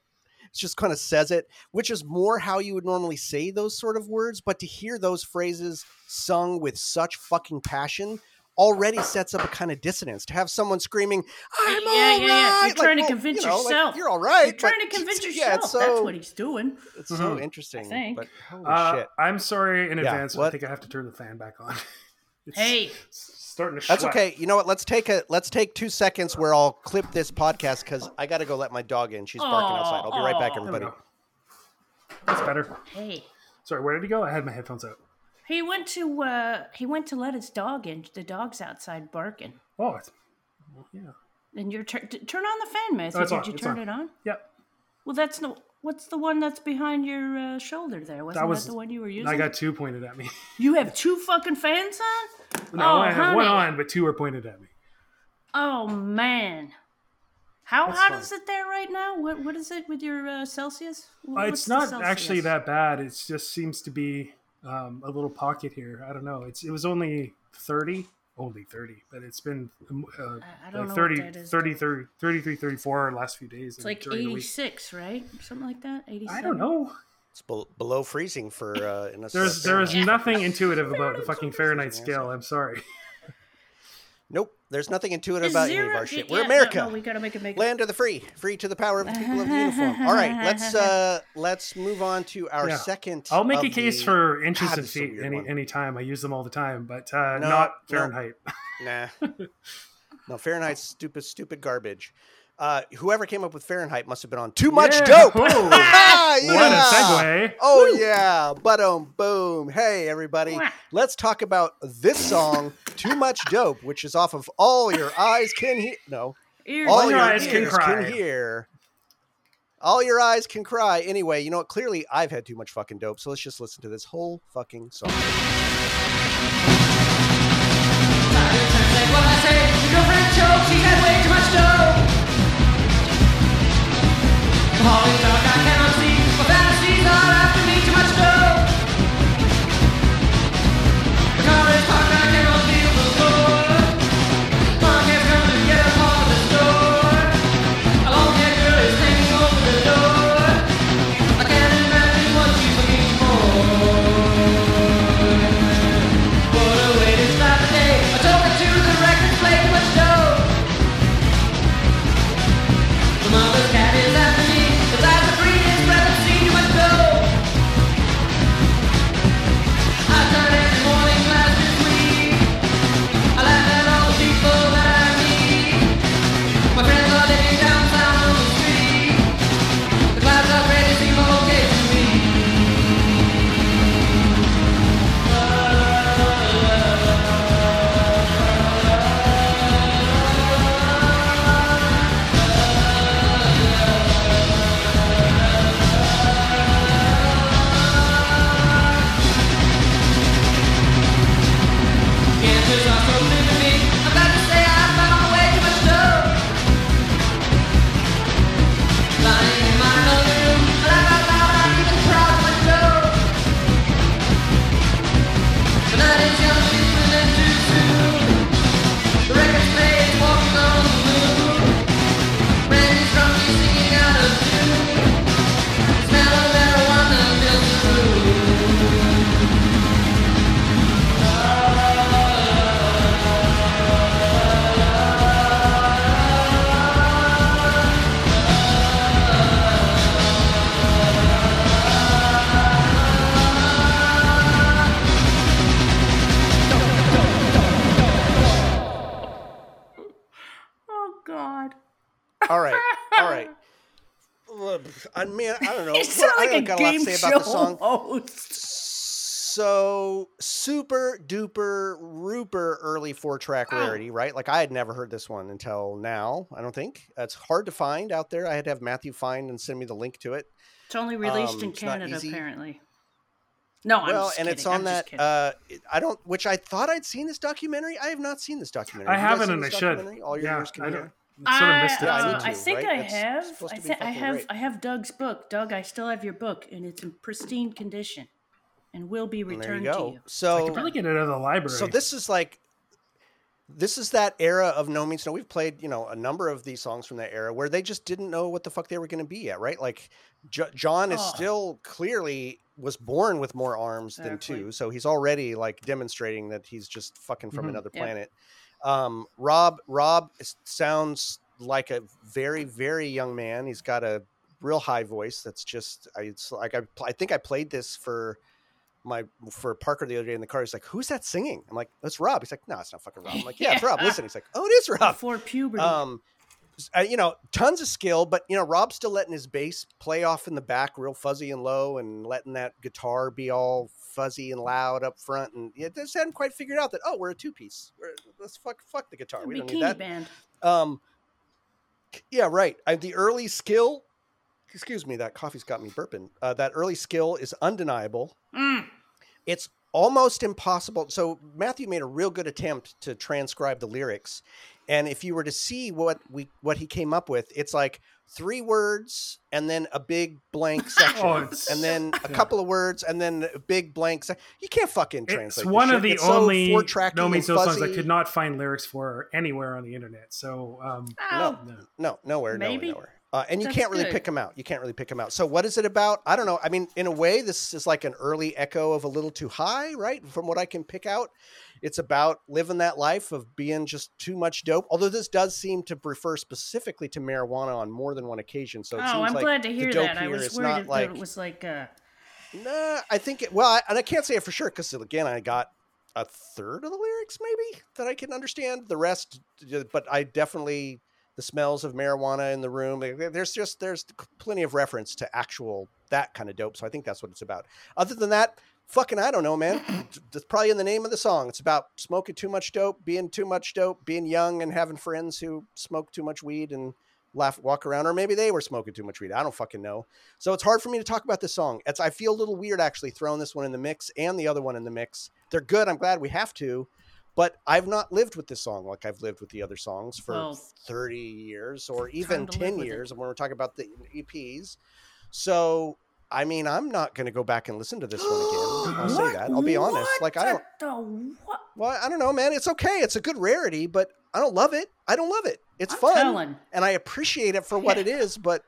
it just kind of says it, which is more how you would normally say those sort of words, but to hear those phrases sung with such fucking passion already sets up a kind of dissonance to have someone screaming, "I'm Yeah, all yeah, yeah. You're trying to convince you know, like, yourself. you're all right. You're trying but to convince yourself. Yeah, so, That's what he's doing. it's so Mhm. interesting. think. But holy Uh, shit. I'm sorry in Yeah, advance. I think I have to turn the fan back on. It's Hey, starting to. That's sweat. okay. You know what? Let's take a let's take two seconds where I'll clip this podcast because I got to go let my dog in. She's barking outside. I'll be right back, Aw. There we everybody. go. That's better. hey. Sorry, where did he go? I had my headphones out. He went to uh he went to let his dog in. The dog's outside barking. Oh, it's, yeah. And you're tur- turn on the fan, Matthew. Oh, Did on, you it's turn on. it on? Yep. Well, that's no. What's the one that's behind your uh, shoulder there? Wasn't that, was- the one you were using? I got two pointed at me. You have two fucking fans on? No, oh, I have one on, but two are pointed at me. Oh man. How That's hot is it there right now? What what is it with your uh, Celsius? Wh- Uh, it's not actually that bad. It just seems to be um, a little pocket here. I don't know. It's it was only thirty, only thirty, but it's been um, uh, I- I don't like know what 30, that is, 30, 30, 33, 34 last few days. It's like during the week. 86, right? Something like that. 87. I don't know. It's bel below freezing for uh, in a There's there is Yeah. nothing intuitive about the fucking Fahrenheit scale. I'm sorry. Nope. There's nothing intuitive Is about any of our shit. We're no, America. No, we gotta make it make it. Land of the free, free to the power of the people of the uniform. All right, let's uh let's move on to our Yeah. second. I'll make a case the- for inches God, and this is a feet any one. any time. I use them all the time, but uh, No, not no. Fahrenheit. Nah, no Fahrenheit's stupid, stupid garbage. Uh, whoever came up with Fahrenheit must have been on too much Yeah. dope. Oh. Ah, What a yeah. segue. Oh yeah, but um, boom. Hey everybody, let's talk about this song, "Too Much Dope," which is off of "All Your Eyes Can Hear." No, Ears all Your your Eyes Can ears Cry. hear. All your eyes can cry. Anyway, you know what? Clearly, I've had too much fucking dope. So let's just listen to this whole fucking song. Say I say, your girlfriend chokes, he had way too much dough. Dark, I cannot the song. host. So super duper rooper early four track rarity, right? Like I had never heard this one until now. I don't think it's hard to find out there. I had to have Matthew find and send me the link to it. It's only released Um, in Canada, apparently. No, I'm well, just and kidding. it's on I'm that. Uh, I don't. Which I thought I'd seen this documentary. I have not seen this documentary. I have haven't, seen and I should. documentary? All your Yeah, ears can I hear. Don't. Sort of missed it. Yeah, I uh, need to, I think right? I It's have. I, to I have. great. I have Doug's book. Doug, I still have your book, and it's in pristine condition, and will be And there you returned to you. So I So could probably get it out of the library. So this is like this is that era of No Means No. We've played, you know, a number of these songs from that era where they just didn't know what the fuck they were going to be at, right? Like J- John is Oh. still clearly was born with more arms than two, so he's already like demonstrating that he's just fucking from Mhm. another Yep. Um, Rob Rob sounds like a very very young man. He's got a real high voice. That's just I it's like I I think I played this for my for Parker the other day in the car. He's like, "Who's that singing?" I'm like, "That's Rob." He's like, "No, it's not fucking Rob." I'm like, "Yeah, it's Rob." Listen, he's like, "Oh, it is Rob." Before puberty. Um, uh, you know, tons of skill, but you know, Rob's still letting his bass play off in the back, real fuzzy and low, and letting that guitar be all fuzzy and loud up front. And it just hadn't quite figured out that oh, we're a two piece. Let's fuck fuck the guitar. We don't need that. band. Um, yeah, right. I, the early skill. Excuse me, that coffee's got me burping. Uh, that early skill is undeniable Mm. it's almost impossible. So Matthew made a real good attempt to transcribe the lyrics, and if you were to see what we what he came up with, it's like three words and then a big blank section, Oh, and then a yeah. couple of words and then a big blank. section. you can't fucking translate. It's one of shit. the It's only four-tracky No Means and songs I could not find lyrics for anywhere on the internet. So um, Oh, no. No, nowhere, Maybe. nowhere, nowhere. Uh, and you That's can't really good. pick them out. You can't really pick them out. So what is it about? I don't know. I mean, in a way, this is like an early echo of a little too high, right? From what I can pick out, it's about living that life of being just too much dope. Although this does seem to refer specifically to marijuana on more than one occasion. So it oh, I'm like glad to hear that. I was worried that like it was like uh, Nah, I think it, well, I, and I can't say it for sure because again, I got a third of the lyrics maybe that I can understand. The rest, but I definitely the smells of marijuana in the room. There's just there's plenty of reference to actual that kind of dope. So I think that's what it's about. Other than that, fucking I don't know, man. That's probably in the name of the song. It's about smoking too much dope, being too much dope, being young, and having friends who smoke too much weed and laugh walk around or maybe they were smoking too much weed i don't fucking know so it's hard for me to talk about this song it's i feel a little weird actually throwing this one in the mix and the other one in the mix they're good i'm glad we have to but i've not lived with this song like i've lived with the other songs for Well, 30 years or even 10 with it. years when we're talking about the eps so i mean i'm not going to go back and listen to this one again. I'll say that. I'll be honest. Like i don't The what? well i don't know man. It's okay. It's a good rarity but i don't love it. I don't love it. It's I'm fun telling. and I appreciate it for what it is, but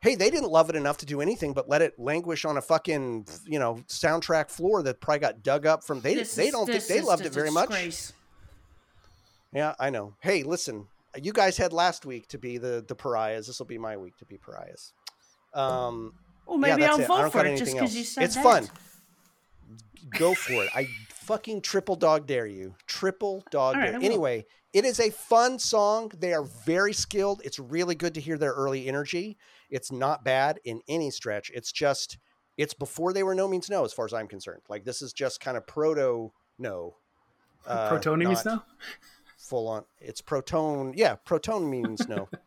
hey, they didn't love it enough to do anything but let it languish on a fucking you know soundtrack floor that probably got dug up from they This they is- don't think they loved it very much. Yeah, I know. Hey, listen, you guys had last week to be the the pariahs. This will be my week to be pariahs. Um, Well, maybe that's I'll it. I vote don't for it just because you said It's that. fun. go for it. I fucking triple dog dare you. Triple dog right, dare. Anyway, it is a fun song. They are very skilled. It's really good to hear their early energy. It's not bad in any stretch. It's just it's before they were no means no as far as I'm concerned. Like this is just kind of proto no. Uh, Proton means no? Full on. It's proton. Yeah, proton means no.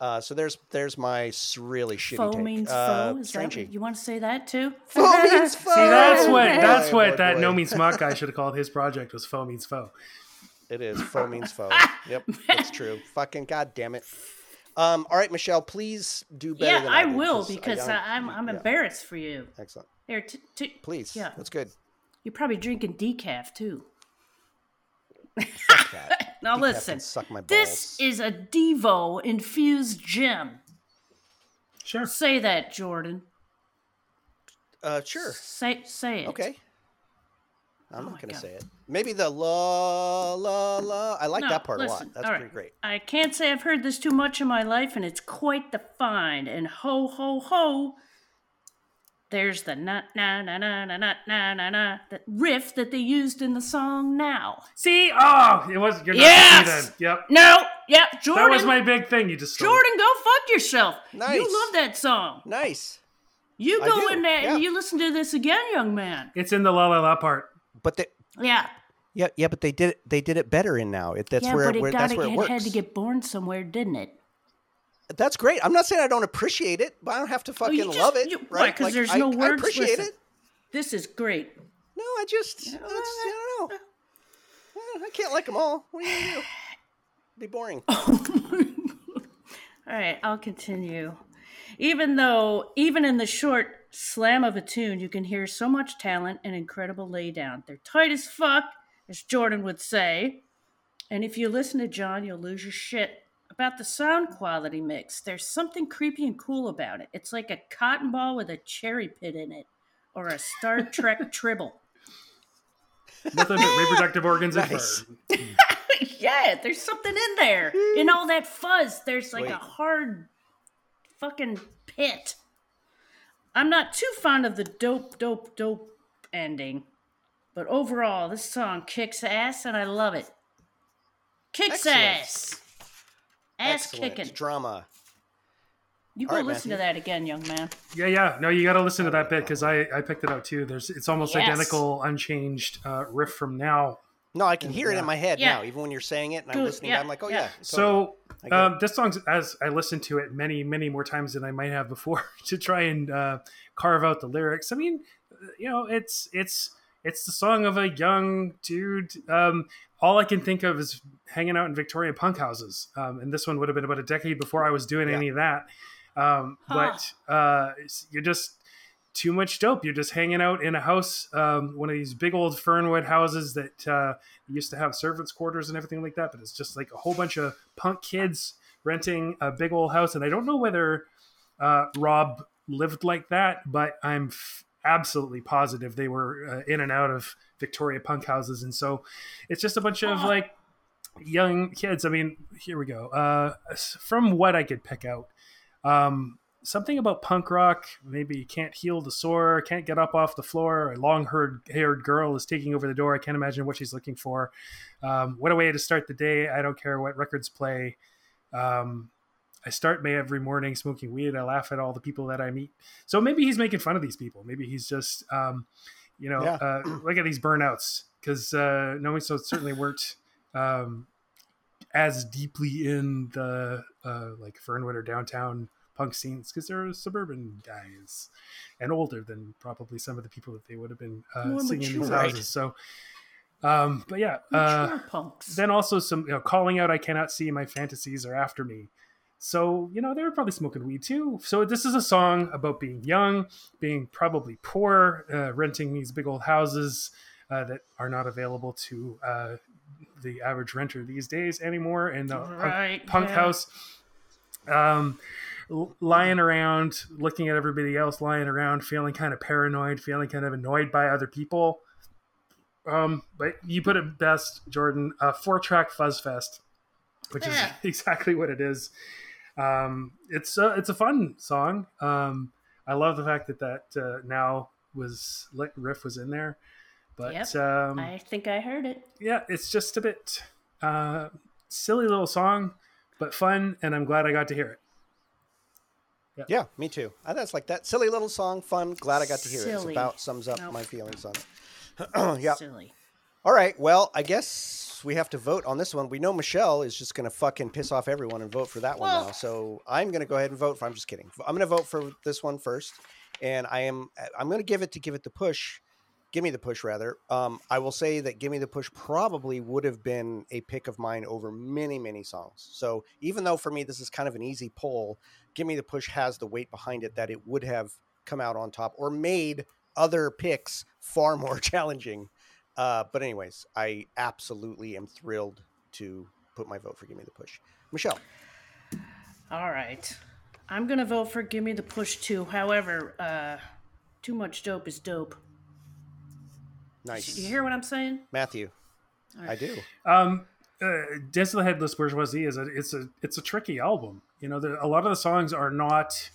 Uh, so there's there's my s- really shitty Foe take. means uh, foe. Is that, Strangey. you want to say that too? Foe means foe. See, that's what that's boy, what that boy. No Means Smart guy should have called his project was Foe Means Foe. It is. Foe means foe. yep, that's true. Fucking goddamn it. Um, all right, Michelle, please do better. yeah, than I did, will 'cause because don't- I, am I'm yeah, embarrassed for you. Excellent. Here, t- t- Please. Yeah. that's good. you're probably drinking decaf too. Fuck. Now Decaf listen, suck my this is a Devo infused gem. Sure. Say that, Jordan. Uh, sure. Say say it. Okay. I'm Oh not gonna God. say it. Maybe the la la la. I like No, that part a lot. That's pretty right. great. I can't say I've heard this too much in my life, and it's quite the find. And ho ho ho, there's the na na na na na na na na na that riff that they used in the song now. See, oh, it was you're not Yes! see then. Yep. No, yeah, Jordan. That was my big thing. You just. Jordan, go fuck yourself. Nice. You love that song. Nice. You go in there yeah. and you listen to this again, young man. It's in the la la la part. But they, Yeah. yeah, yeah, but they did it. They did it better in now. It, that's yeah, where, but it where got that's where it it works. had to get born somewhere, didn't it? That's great. I'm not saying I don't appreciate it, but I don't have to fucking just- love it, you- right? 'cause there's I, no I words? appreciate Listen. it. This is great. No, I just, I don't know. I can't like them all. What are you gonna do? Be boring. All right, I'll continue. Even though, even in the short slam of a tune, you can hear so much talent and incredible laydown. They're tight as fuck, as Jordan would say. And if you listen to John, you'll lose your shit about the sound quality mix. There's something creepy and cool about it. It's like a cotton ball with a cherry pit in it, or a Star Trek tribble. Nothing but reproductive organs and Nice. fur. yeah, there's something in there. In all that fuzz, there's like Wait. a hard fucking pit. I'm not too fond of the dope, dope, dope ending, but overall, this song kicks ass and I love it. Kicks Excellent. ass. Ass Excellent. kicking. drama. You All go right, listen to that again, young man. Yeah, yeah. No, you got to listen to that bit because I, I picked it out too. There's it's almost Yes. identical, unchanged uh, riff from now. No, I can hear it in my head Yeah. now. Even when you're saying it and I'm listening, yeah, I'm like, oh yeah. yeah. totally. So um, this song's as I listened to it many, many more times than I might have before to try and uh, carve out the lyrics. I mean, you know, it's it's it's the song of a young dude. Um, all I can think of is hanging out in Victorian punk houses, um, and this one would have been about a decade before I was doing Yeah. any of that. Um, Huh. But uh, you're just too much dope. You're just hanging out in a house, um, one of these big old Fernwood houses that uh, used to have servants' quarters and everything like that. But it's just like a whole bunch of punk kids renting a big old house. And I don't know whether uh, Rob lived like that, but I'm f- absolutely positive they were uh, in and out of Victoria punk houses. And so it's just a bunch of like young kids. I mean, here we go. Uh, from what I could pick out, um, something about punk rock. Maybe can't heal the sore, can't get up off the floor. A long-haired girl is taking over the door. I can't imagine what she's looking for. Um, what a way to start the day! I don't care what records play. Um, I start my every morning smoking weed. I laugh at all the people that I meet. So maybe he's making fun of these people. Maybe he's just, um, you know, Yeah. uh, look at these burnouts because uh, no, we so certainly weren't um, as deeply in the uh, like Fernwood or downtown punk scenes because they're suburban guys and older than probably some of the people that they would have been uh, More singing in these mature. houses. So, um, but yeah, uh, punks. then also some you know calling out i cannot see my fantasies are after me so you know they were probably smoking weed too so this is a song about being young being probably poor uh, renting these big old houses uh, that are not available to uh, the average renter these days anymore and the punk, Right, punk yeah. house um lying around looking at everybody else lying around feeling kind of paranoid feeling kind of annoyed by other people um, but you put it best, Jordan. A four-track fuzz fest, which Yeah. is exactly what it is. Um, it's a, it's a fun song. Um, I love the fact that that uh, now was riff was in there, but Yep. um, I think I heard it. yeah, it's just a bit uh, silly little song, but fun, and I'm glad I got to hear it. Yeah, me too. I that's like that silly little song, fun. Glad I got to hear it. It's about sums up Nope. my feelings on it. yeah. Silly. All right. Well, I guess we have to vote on this one. We know Michelle is just going to fucking piss off everyone and vote for that one now. So I'm going to go ahead and vote for. I'm just kidding. I'm going to vote for this one first, and I am. I'm going to give it to give it the push. Give me the push, rather. Um, I will say that "Give Me the Push" probably would have been a pick of mine over many, many songs. So even though for me this is kind of an easy poll, "Give Me the Push" has the weight behind it that it would have come out on top or made other picks far more challenging. Uh, but anyways, I absolutely am thrilled to put my vote for "Give Me the Push." Michelle, All right. I'm to vote for Gimme the Push too. However, uh, too much dope is dope. Nice. Do you hear what I'm saying? Matthew, I do. Um, uh, Dance of the Headless Bourgeoisie is a it's a it's a tricky album. You know, there, a lot of the songs are not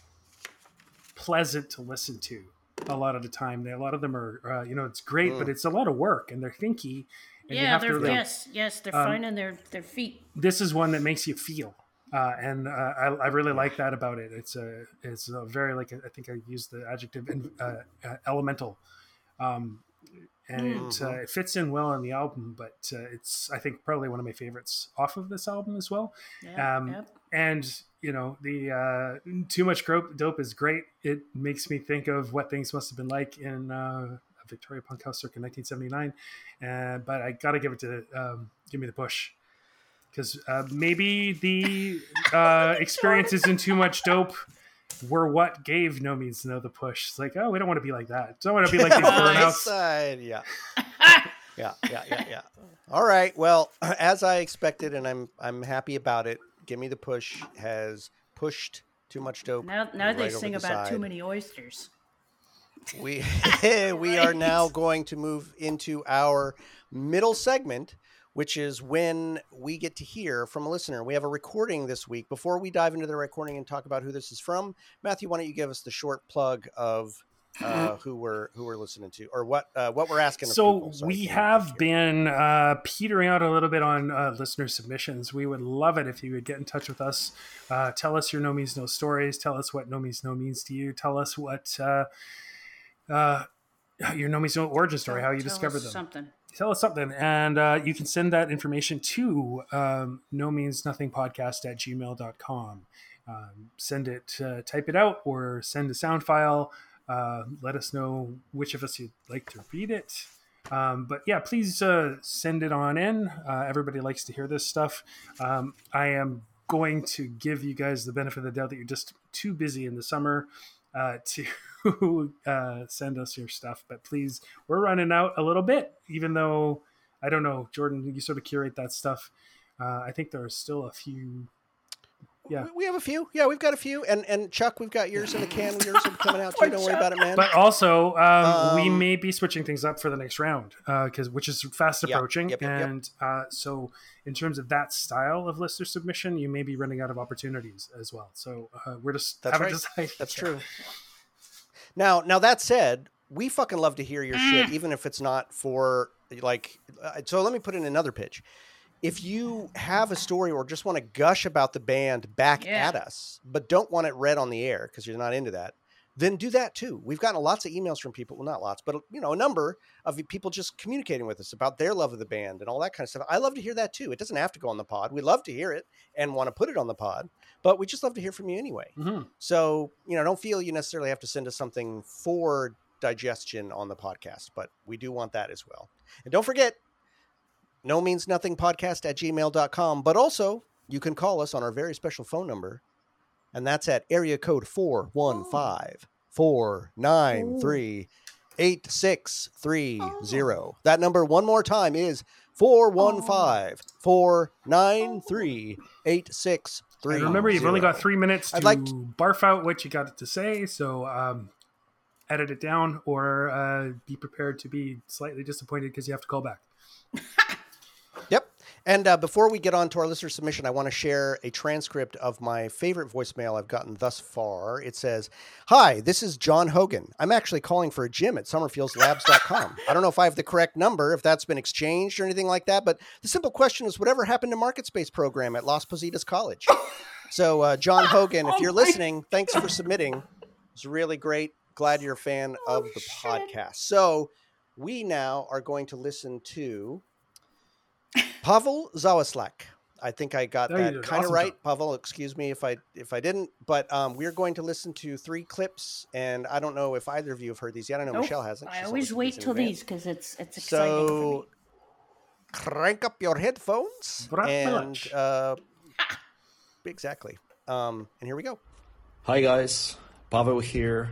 pleasant to listen to. A lot of the time, they, a lot of them are uh, you know it's great, but it's a lot of work and they're thinky. And you yeah, have they're to really- yes, yes, they're um, finding their their feet. this is one that makes you feel. Uh, and uh, I, I really like that about it. It's a, it's a very like I think I used the adjective uh, uh, elemental, um, and it, uh, it fits in well on the album. But uh, it's I think probably one of my favorites off of this album as well. Yeah, um, yep. And you know the uh, too much dope, is great. It makes me think of what things must have been like in uh, Victoria Punk House circa 1979. Uh, but I got to give it to um, give me the push because uh, maybe the uh, isn't too much dope were what gave No Means No the push. It's like, oh, we don't want to be like that. Don't want to be like these Nice burnouts. side, yeah. Yeah, yeah, yeah, yeah. All right. Well, as I expected, and I'm I'm happy about it. Give me the push has pushed too much dope. Now, now right they over sing the about too many oysters. We we are now going to move into our middle segment, which is when we get to hear from a listener. We have a recording this week. Before we dive into the recording and talk about who this is from, Matthew, why don't you give us the short plug of uh, who we're who we're listening to, or what uh, what we're asking? of So people, so we have been uh, petering out a little bit on uh, listener submissions. We would love it if you would get in touch with us. Uh, tell us your no means no stories. Tell us what no means no means to you. Tell us what uh, uh, your no means no origin story, how you discovered them. Something. Tell us something, and uh, you can send that information to um, no means nothing podcast at gmail.com. Um, send it, uh, type it out, or send a sound file. Uh, let us know which of us you'd like to read it. Um, but yeah, please uh, send it on in. Uh, everybody likes to hear this stuff. Um, I am going to give you guys the benefit of the doubt that you're just too busy in the summer uh, to uh, send us your stuff. But please, we're running out a little bit, even though I don't know, Jordan, you sort of curate that stuff. Uh, I think there are still a few. Yeah. We- We have a few. Yeah, we've got a few. And and Chuck, we've got yours in the can. Yours are coming out too. Don't worry about it, man. But also, um, we Um, may be switching things up for the next round because which is fast approaching, yep, yep, yep. and uh, so in terms of that style of listener submission, you may be running out of opportunities as well. So uh, we're just That's haven't right. decided That's true. Now, now that said, we fucking love to hear your shit, even if it's not for like. Uh, so let me put in another pitch. If you have a story or just want to gush about the band back Yeah. at us, but don't want it read on the air because you're not into that, then do that too. We've gotten lots of emails from people, well, not lots, but you know, a number of people just communicating with us about their love of the band and all that kind of stuff. I love to hear that too. It doesn't have to go on the pod. We love to hear it and want to put it on the pod, but we just love to hear from you anyway. Mhm. So, you know, don't feel you necessarily have to send us something for digestion on the podcast, but we do want that as well. And don't forget, no means nothing podcast at gmail.com, but also you can call us on our very special phone number, and that's at area code 415 493 8630. That number, one more time, is 415 493 8630. And remember, you've only got three minutes to I'd like to- barf out what you got to say. So um, edit it down, or uh, be prepared to be slightly disappointed because you have to call back. And uh, before we get on to our listener submission, I want to share a transcript of my favorite voicemail I've gotten thus far. It says, Hi, this is John Hogan. I'm actually calling for a gym at summerfieldslabs.com. I don't know if I have the correct number, if that's been exchanged or anything like that, but the simple question is whatever happened to Market Space program at Las Positas College? So, uh, John Hogan, if Oh you're listening, thanks for submitting. It's really great. Glad you're a fan of the podcast. So, we now are going to listen to Pavel Zawaslak. I think I got you that kind of Awesome right. job. Pavel, excuse me if I if I didn't, but um, we're going to listen to three clips, and I don't know if either of you have heard these yet. I know Nope. Michelle hasn't. I always wait in till advance. these because it's it's exciting. So crank up your headphones Brat and uh, exactly. Um, and here we go. Hi guys, Pavel here.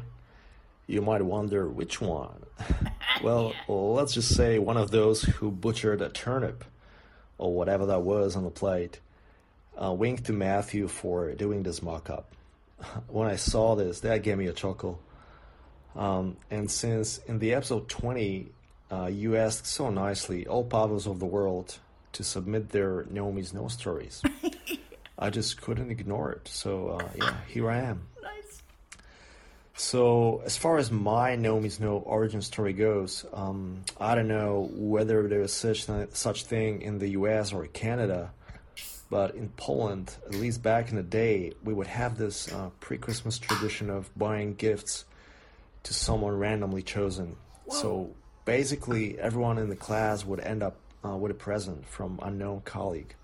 You might wonder which one. well, let's just say one of those who butchered a turnip, or whatever that was on the plate. Uh, wink to Matthew for doing this mock-up. When I saw this, that gave me a chuckle. Um, and since in the episode 20, uh, you asked so nicely all Pavels of the world to submit their No Means No stories, I just couldn't ignore it. So uh, yeah, here I am. So, as far as my Means No origin story goes, um, I don't know whether there is such such thing in the U.S. or Canada, but in Poland, at least back in the day, we would have this uh, pre-Christmas tradition of buying gifts to someone randomly chosen. So basically, everyone in the class would end up uh, with a present from unknown colleague.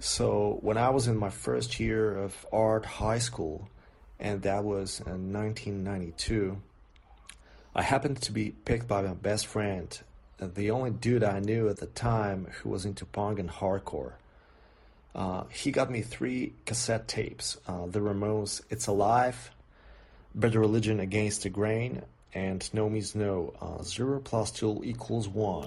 So when I was in my first year of art high school, and that was in 1992, I happened to be picked by my best friend, the only dude I knew at the time who was into punk and hardcore. Uh, he got me three cassette tapes: uh, the Ramones' "It's Alive," "Bad Religion Against the Grain," and no means no. Uh, zero plus two equals one.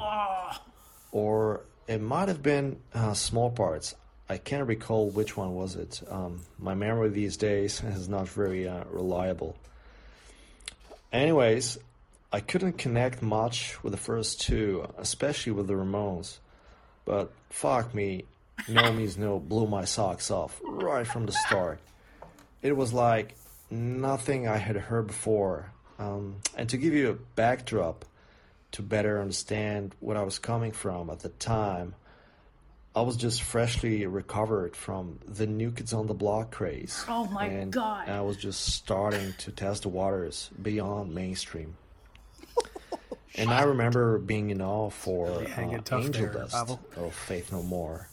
Or it might have been uh, small parts. I can't recall which one was it. Um, my memory these days is not very uh, reliable. Anyways, I couldn't connect much with the first two, especially with the Ramones. But fuck me, No Means No blew my socks off right from the start. It was like nothing I had heard before. Um, and to give you a backdrop to better understand what I was coming from at the time, I was just freshly recovered from the New Kids on the Block craze. Oh my and God. I was just starting to test the waters beyond mainstream. and I remember being in awe for Really uh, Angel there, Dust Pavel. of Faith No More.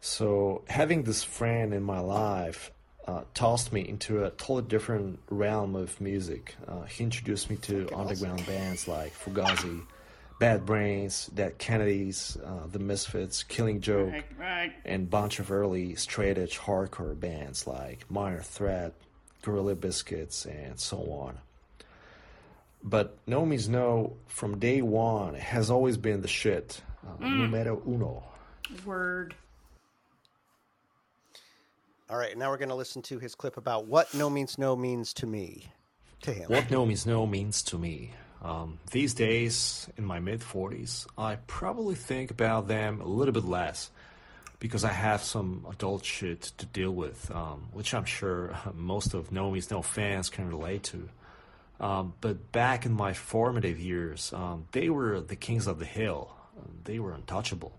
So having this friend in my life uh, tossed me into a totally different realm of music. Uh, he introduced me to underground bands like Fugazi, Bad Brains, Dead Kennedys, uh, The Misfits, Killing Joke, Right, right. and bunch of early straight edge hardcore bands like Minor Threat, Gorilla Biscuits, and so on. But No Means No, from day one, has always been the shit. Uh, Numero uno. Word. All right, now we're going to listen to his clip about what no means no means to me. To him. What no means no means to me. Um, these days, in my mid 40s, I probably think about them a little bit less because I have some adult shit to deal with, um, which I'm sure most of No No fans can relate to. Um, but back in my formative years, um, they were the kings of the hill. They were untouchable.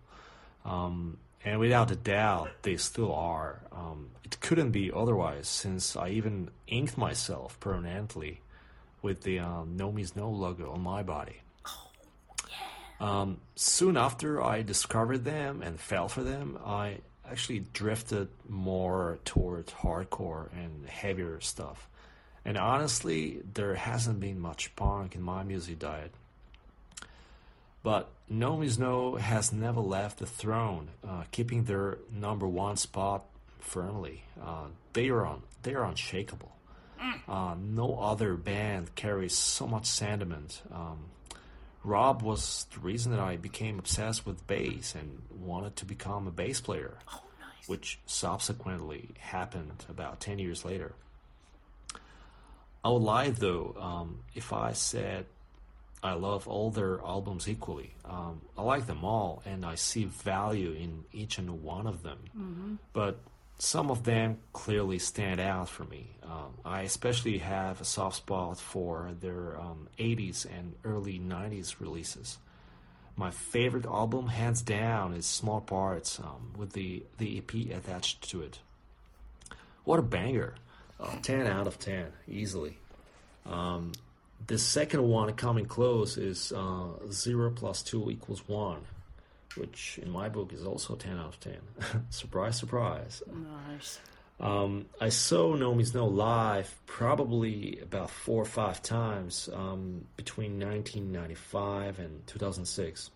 Um, and without a doubt, they still are. Um, it couldn't be otherwise, since I even inked myself permanently with the um, No Means No logo on my body. Um, soon after I discovered them and fell for them, I actually drifted more towards hardcore and heavier stuff. And honestly, there hasn't been much punk in my music diet. But No Means No has never left the throne, uh, keeping their number one spot firmly. Uh, they are un- they are unshakable. Uh, no other band carries so much sentiment. Um, Rob was the reason that I became obsessed with bass and wanted to become a bass player, which subsequently happened about 10 years later. I would lie though um, if I said I love all their albums equally. Um, I like them all, and I see value in each and one of them. But some of them clearly stand out for me. Um, I especially have a soft spot for their um, 80s and early 90s releases. My favorite album, hands down, is Small Parts um, with the, the EP attached to it. What a banger! Uh, 10 out of 10, easily. Um, the second one coming close is uh, 0 plus 2 equals 1, which in my book is also 10 out of 10. surprise, surprise. Nice. Um, I saw No Means No live probably about four or five times um, between 1995 and 2006.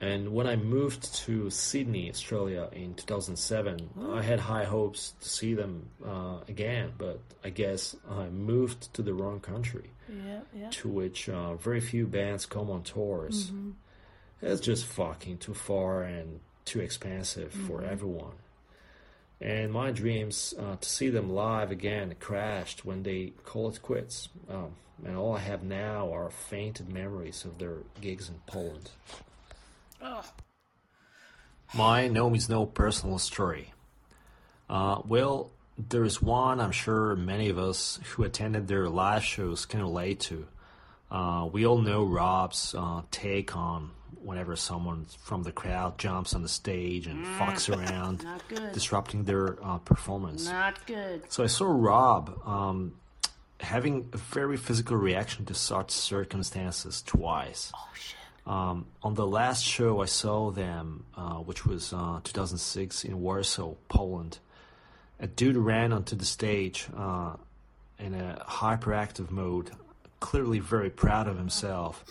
And when I moved to Sydney, Australia in 2007, I had high hopes to see them uh, again, but I guess I moved to the wrong country, Yeah, yeah. to which uh, very few bands come on tours. It's just fucking too far and too expensive for everyone. And my dreams uh, to see them live again crashed when they call it quits. Um, and all I have now are fainted memories of their gigs in Poland. My no means no personal story. Uh, well, there is one I'm sure many of us who attended their live shows can relate to. Uh, we all know Rob's uh, take on whenever someone from the crowd jumps on the stage and fucks around, disrupting their uh, performance. Not good. So I saw Rob um, having a very physical reaction to such circumstances twice. Oh shit. Um, on the last show I saw them, uh, which was uh, 2006 in Warsaw, Poland, a dude ran onto the stage uh, in a hyperactive mode, clearly very proud of himself.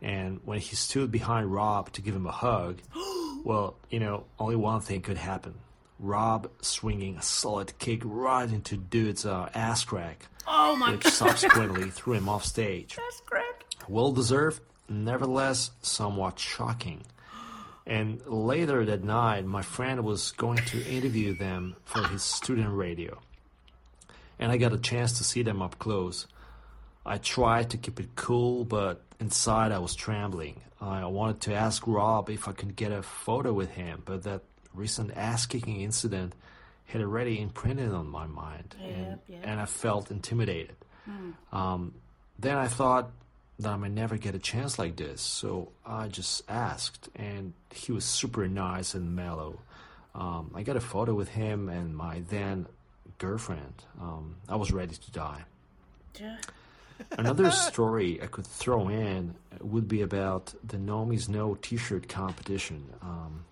And when he stood behind Rob to give him a hug, well, you know, only one thing could happen. Rob swinging a solid kick right into dude's uh, ass crack. Oh my which god, subsequently threw him off stage. that's correct. Well deserved, nevertheless somewhat shocking. And later that night, my friend was going to interview them for his student radio. And I got a chance to see them up close. I tried to keep it cool, but inside I was trembling. I wanted to ask Rob if I could get a photo with him, but that recent ass kicking incident had already imprinted on my mind, and, Yep, yep. and I felt intimidated. Um, then I thought that I might never get a chance like this, so I just asked, and he was super nice and mellow. Um, I got a photo with him and my then girlfriend. Um, I was ready to die. Yeah. Another story I could throw in would be about the No Means No T-shirt competition, um,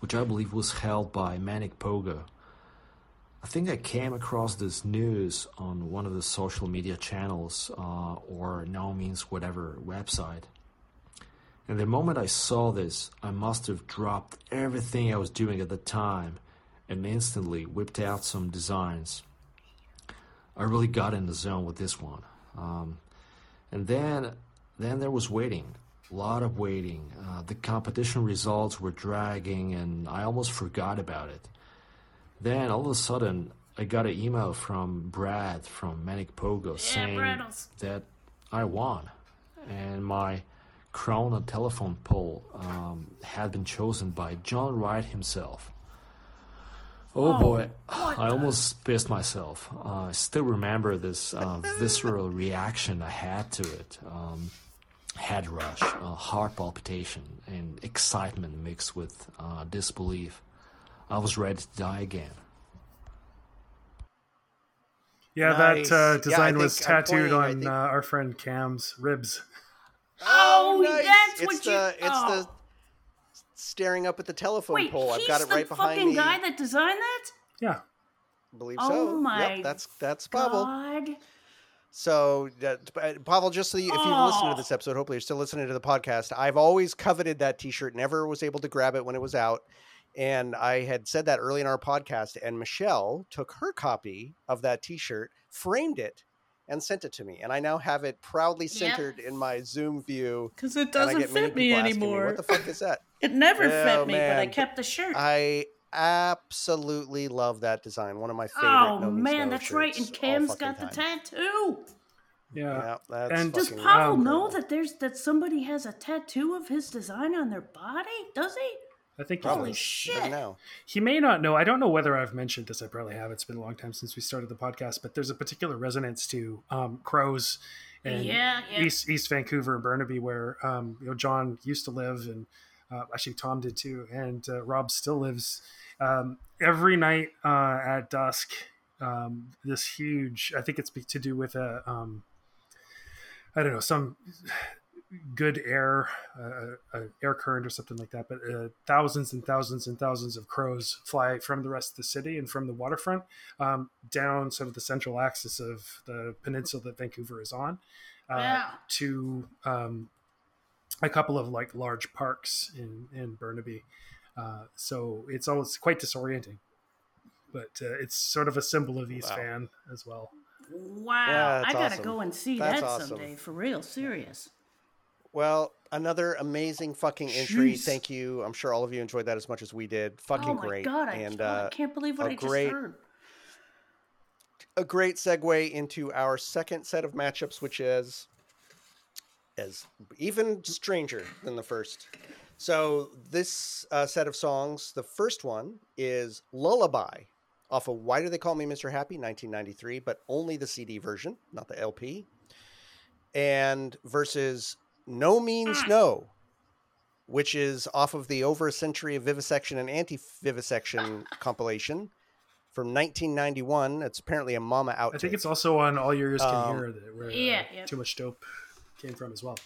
which I believe was held by Manic Pogo. I think I came across this news on one of the social media channels uh, or Nomi's whatever website. And the moment I saw this, I must have dropped everything I was doing at the time and instantly whipped out some designs. I really got in the zone with this one. Um, and then, then there was waiting, a lot of waiting. Uh, the competition results were dragging, and I almost forgot about it. Then all of a sudden, I got an email from Brad from Manic Pogo saying Braddles. that I won, and my crown on telephone pole um, had been chosen by John Wright himself. Oh, boy, I almost pissed myself. Uh, I still remember this uh, visceral reaction I had to it. Um, head rush, uh, heart palpitation, and excitement mixed with uh, disbelief. I was ready to die again. Yeah, Nice. that uh, Yeah, design was tattooed pointing, on think- uh, our friend Cam's ribs. Oh, nice. that's it's what you- the, It's oh. the staring up at the telephone Wait, pole. I've got it right behind me. the fucking me. guy that designed that? Yeah, I believe Oh so. my Yep, that's that's Pavel. God. So, uh, uh, Pavel, just so you, if you've listened to Oh. this episode, hopefully you're still listening to the podcast. I've always coveted that T-shirt. Never was able to grab it when it was out, and I had said that early in our podcast. And Michelle took her copy of that T-shirt, framed it, and sent it to me. And I now have it proudly Yep. centered in my Zoom view. Because it doesn't get many fit me people asking anymore. what the fuck is that? It never Oh, fit me, but I kept the shirt. I absolutely love that design. One of my favorite. oh No man, that's right. And shirts all Cam's fucking got the time. tattoo. yeah. Yeah, that's And- Does fucking Pavel know that there's that somebody has a tattoo of his design on their body? Does he? I think he Probably. does. shit. Even now. He may not know. I don't know whether I've mentioned this. I probably have. It's been a long time since we started the podcast, but there's a particular resonance to um, crows and Yeah, yeah. East East Vancouver and Burnaby, where um, you know John used to live, and uh, actually Tom did too, and uh, Rob still lives. Um, every night uh, at dusk, um, this huge. I think it's to do with a. Um, I don't know some good air, uh, uh, air current or something like that. But uh, thousands and thousands and thousands of crows fly from the rest of the city and from the waterfront um, down sort of the central axis of the peninsula that Vancouver is on uh, to um, a couple of like large parks in in Burnaby. Uh, so it's always quite disorienting. But uh, it's sort of a symbol of East Wow. Van as well. Wow. Yeah, I gotta awesome. go and see That's that awesome. someday. For real, serious. Well, another amazing fucking entry. Jeez. Thank you. I'm sure all of you enjoyed that as much as we did. Fucking great. oh my great. god, I, and oh, I uh, can't believe what a I just heard. a great segue into our second set of matchups, which is as even stranger than the first. So this uh, set of songs, the first one is "Lullaby" off of "Why Do They Call Me Mr. Happy" 1993, but only the CD version, not the LP. And versus "No Means No," which is off of the Over a Century of Vivisection and Anti-Vivisection compilation from 1991. It's apparently a Mama out. I think it's also on All Your Ears Can Um, Hear that where uh, Yeah, yeah. Too Much Dope came from as well.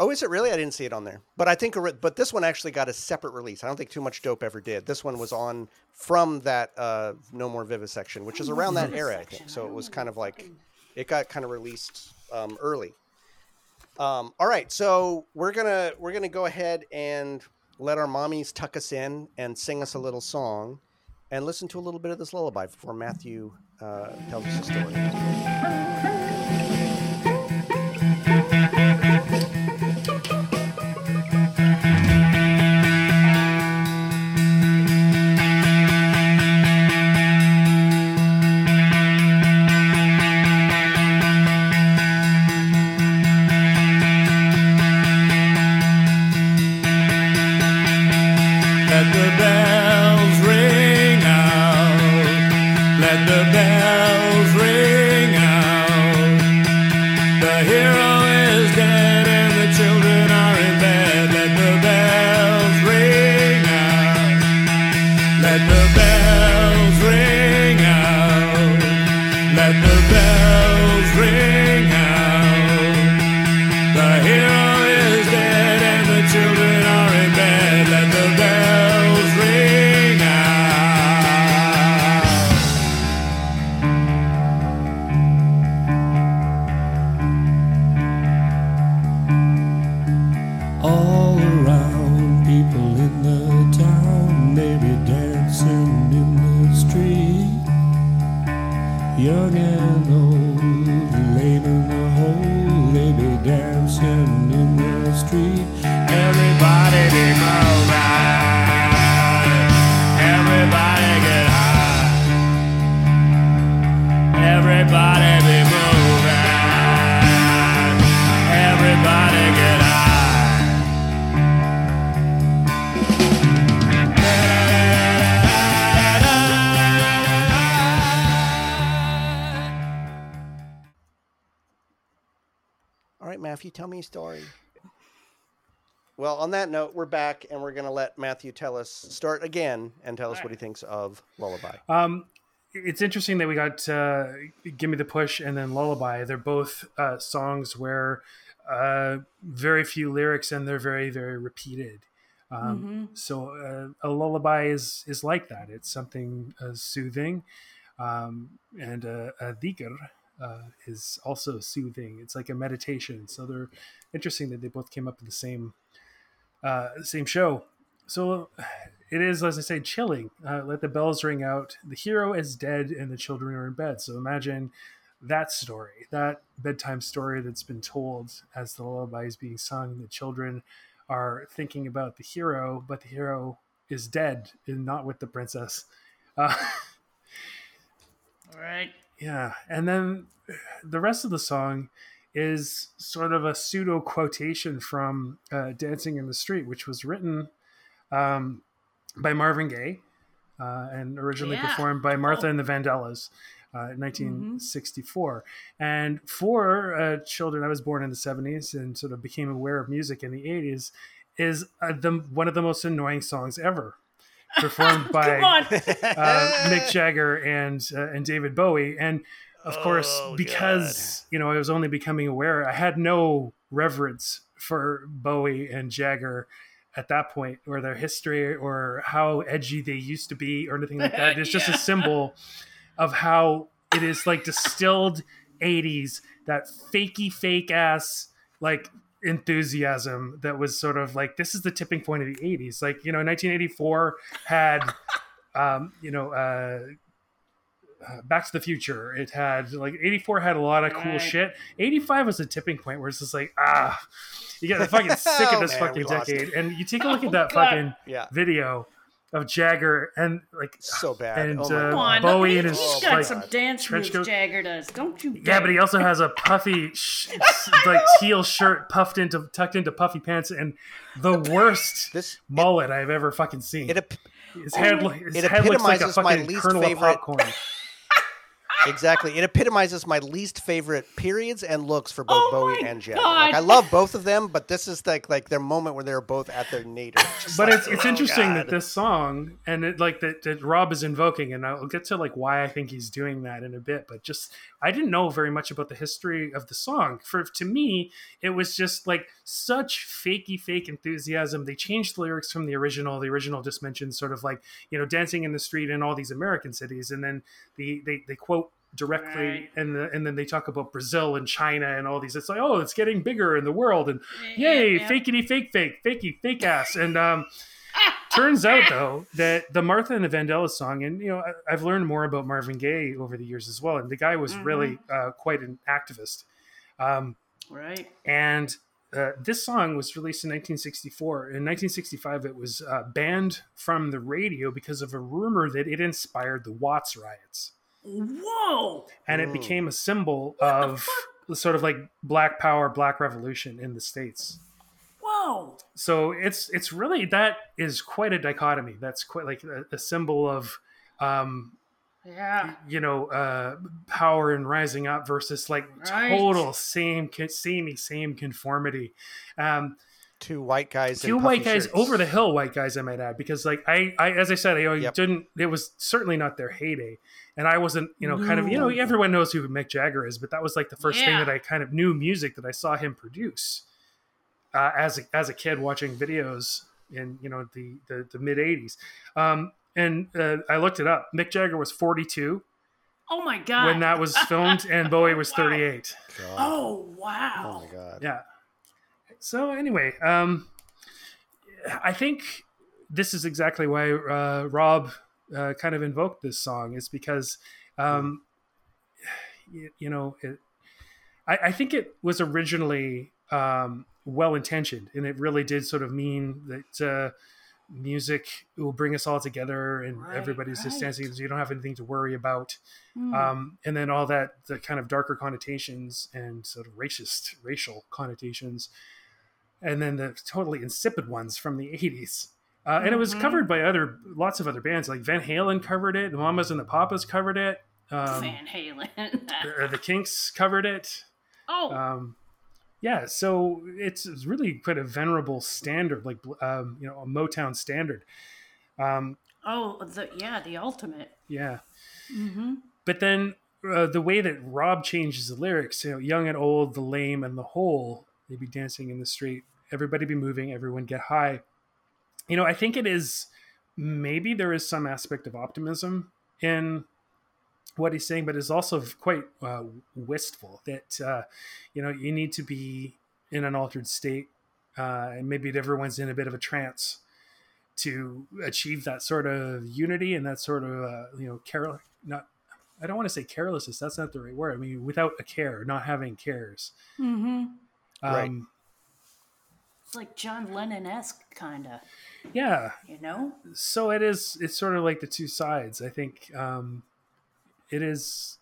Oh, is it really? I didn't see it on there. But I think, but this one actually got a separate release. I don't think Too Much Dope ever did. This one was on from that uh, No More Vivisection, which is around that era, I think. So it was kind of like it got kind of released um, early. Um, all right, so we're gonna we're gonna go ahead and let our mommies tuck us in and sing us a little song, and listen to a little bit of this lullaby before Matthew uh, tells us a story. Let Matthew tell us, start again and tell us what he thinks of Lullaby. Um, it's interesting that we got uh, "Give Me the Push" and then "Lullaby." They're both uh, songs where uh, very few lyrics and they're very, very repeated. Um, So uh, a lullaby is is like that. It's something uh, soothing, um, and uh, a dhikr uh, is also soothing. It's like a meditation. So they're interesting that they both came up in the same uh, same show. So it is, as I say, chilling. Uh, let the bells ring out. The hero is dead and the children are in bed. So imagine that story, that bedtime story that's been told as the lullaby is being sung. The children are thinking about the hero, but the hero is dead and not with the princess. Uh, All right. yeah, and then the rest of the song is sort of a pseudo quotation from uh, "Dancing in the Street," which was written um, by Marvin Gaye uh, and originally Yeah. performed by Martha and the Vandellas. Uh, in 1964, and for uh, children, I was born in the 70s and sort of became aware of music in the 80s. Is uh, the one of the most annoying songs ever, performed by Come on. uh, Mick Jagger and uh, and David Bowie, and of course Oh, because you know I was only becoming aware, I had no reverence for Bowie and Jagger at that point, or their history, or how edgy they used to be, or anything like that. It's just a symbol of how it is like distilled '80s that fakey fake ass like enthusiasm that was sort of like this is the tipping point of the 80s like you know 1984 had um you know uh uh, Back to the Future. It had like 84 had a lot of cool Right. shit. 85 was a tipping point where it's just like, ah, you get fucking sick Oh, of this man, fucking decade. And you take a look Oh, at that God. fucking Yeah, video of Jagger and like, so bad. And, oh uh, on. Bowie he, and his, got like, some dance moves. Jagger does. Don't you yeah, but he also has a puffy, sh- like teal shirt puffed into, tucked into puffy pants and the worst This mullet I've ever fucking seen. it, his head, Oh, his it head looks like a epitomizes my least kernel favorite- of popcorn. Exactly it epitomizes my least favorite periods and looks for both Oh Bowie my and Jagger. Like, I love both of them, but this is like like their moment where they're both at their nadir. But like, it's it's oh, interesting that this song and it like that, that Rob is invoking, and I'll get to like why I think he's doing that in a bit. But just I didn't know very much about the history of the song. For to me, it was just like such fakey fake enthusiasm. They changed the lyrics from the original. The original just mentioned sort of like you know dancing in the street in all these American cities, and then the they they quote directly Right. and the, and then they talk about Brazil and China and all these it's like oh it's getting bigger in the world and Yeah, yay yeah. fakey fake fake fakey fake ass and um turns out though that the Martha and the Vandellas song, and you know, I, I've learned more about Marvin Gaye over the years as well, and the guy was Mhm. really uh, quite an activist. Um, Right. and uh, this song was released in 1964. In 1965, it was uh, banned from the radio because of a rumor that it inspired the Watts riots, Whoa. and it Mm. became a symbol of sort of like Black Power, Black Revolution in the states. Whoa. So it's it's really that is quite a dichotomy. That's quite like a, a symbol of. Um, Yeah. you know, uh, power and rising up versus like Right. total same, samey, same conformity. Um, Two white guys. in two white guys shirts. over the hill white guys i might add because like i, I as i said i Yep. didn't it was certainly not their heyday and i wasn't you know kind of you know everyone knows who mick jagger is but that was like the first thing that i kind of knew music that i saw him produce uh, as a, as a kid watching videos in you know the the, the mid 80s um, and uh, i looked it up mick jagger was 42 Oh my god. when that was filmed and bowie was Wow. 38 God. Oh wow! Oh my god. yeah. So anyway, um, I think this is exactly why uh, Rob uh, kind of invoked this song. Is because, um, you, you know, it, I, I think it was originally um, well intentioned, and it really did sort of mean that. Uh, Music will bring us all together, and Right, everybody's just dancing. So you don't have anything to worry about Hmm. um, and then all that the kind of darker connotations and sort of racist racial connotations and then the totally insipid ones from the 80s uh, and it was Mhm. covered by other lots of other bands like van halen covered it the mamas and the papas covered it um, Van Halen. the, the kinks covered it oh. um, yeah so it's, it's really quite a venerable standard like um, you know a motown standard um, oh, the yeah, the ultimate. yeah Mm-hmm. but then uh, the way that Rob changes the lyrics, you know, young and old, the lame and the whole, they be dancing in the street, everybody be moving, everyone get high. You know, I think it is maybe there is some aspect of optimism in what he's saying, but it's also quite uh, wistful that uh, you know you need to be in an altered state, uh, and maybe everyone's in a bit of a trance to achieve that sort of unity and that sort of uh, you know care not I don't want to say carelessness. That's not the right word. I mean, without a care, not having cares. Mm-hmm. Um, Right. It's like John Lennon esque, kind of. Yeah. You know. So it is. It's sort of like the two sides. I think um, it is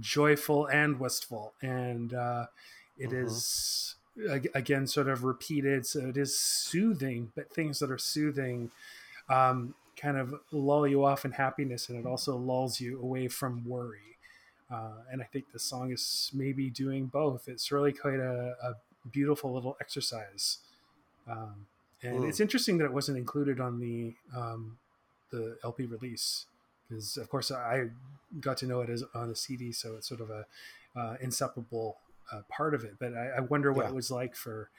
joyful and wistful, and uh, it Mhm. is again sort of repeated. So it is soothing, but things that are soothing um, kind of lull you off in happiness, and it also lulls you away from worry. Uh, and I think the song is maybe doing both. It's really quite a, a beautiful little exercise. Um, and Mm. it's interesting that it wasn't included on the um, the LP release because, of course, I got to know it as on a CD, so it's sort of a uh, inseparable uh, part of it. But I, I wonder what Yeah. it was like for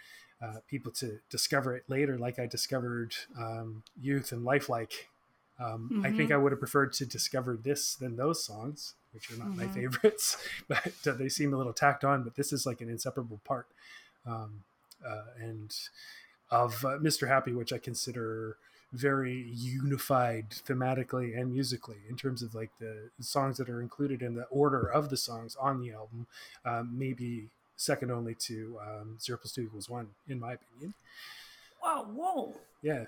uh, people to discover it later, like I discovered um, Youth and Lifelike. Um, I think Mhm. I would have preferred to discover this than those songs, which are not my Mhm. favorites, but uh, they seem a little tacked on. But this is like an inseparable part. Um, uh, and of uh, Mr. Happy, which I consider very unified thematically and musically in terms of like the songs that are included in the order of the songs on the album, um, maybe second only to um, Zero Plus Two Equals One, in my opinion. Wow! whoa. Yeah.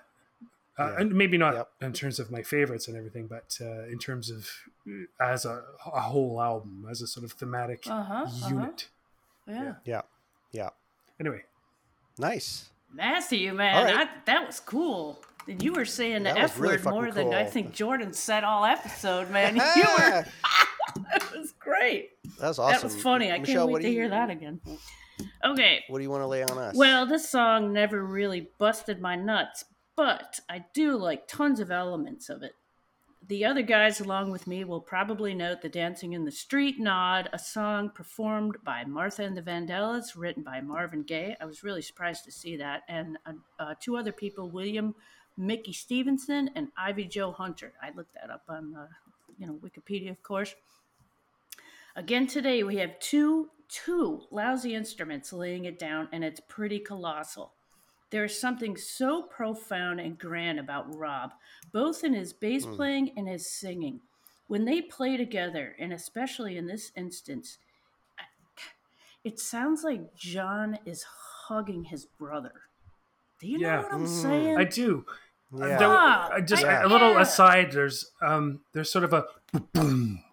Uh, Yeah. And maybe not Yep. in terms of my favorites and everything, but uh, in terms of uh, as a, a whole album, as a sort of thematic Uh huh. uh-huh. unit. Yeah. Yeah. Yeah. Anyway, Nice. Matthew, man, All right. that, that was cool. And you were saying the That was F really word fucking more than I think Jordan said all episode, man. You were, that was great. That's awesome. That was funny. I Michelle, can't wait to you- hear that again. Okay. What do you want to lay on us? Well, this song never really busted my nuts, but I do like tons of elements of it. The other guys along with me will probably note the Dancing in the Street nod, a song performed by Martha and the Vandellas, written by Marvin Gaye. I was really surprised to see that. And uh, uh, two other people, William Mickey Stevenson and Ivy Jo Hunter. I looked that up on, uh, you know, Wikipedia, of course. Again today we have two two lousy instruments laying it down, and it's pretty colossal. There is something so profound and grand about Rob, both in his bass playing and his singing. When they play together, and especially in this instance, it sounds like John is hugging his brother. Do you Yeah. know what I'm Mm. saying? I do. Yeah. There- I just I- a little yeah. aside. There's um there's sort of a boom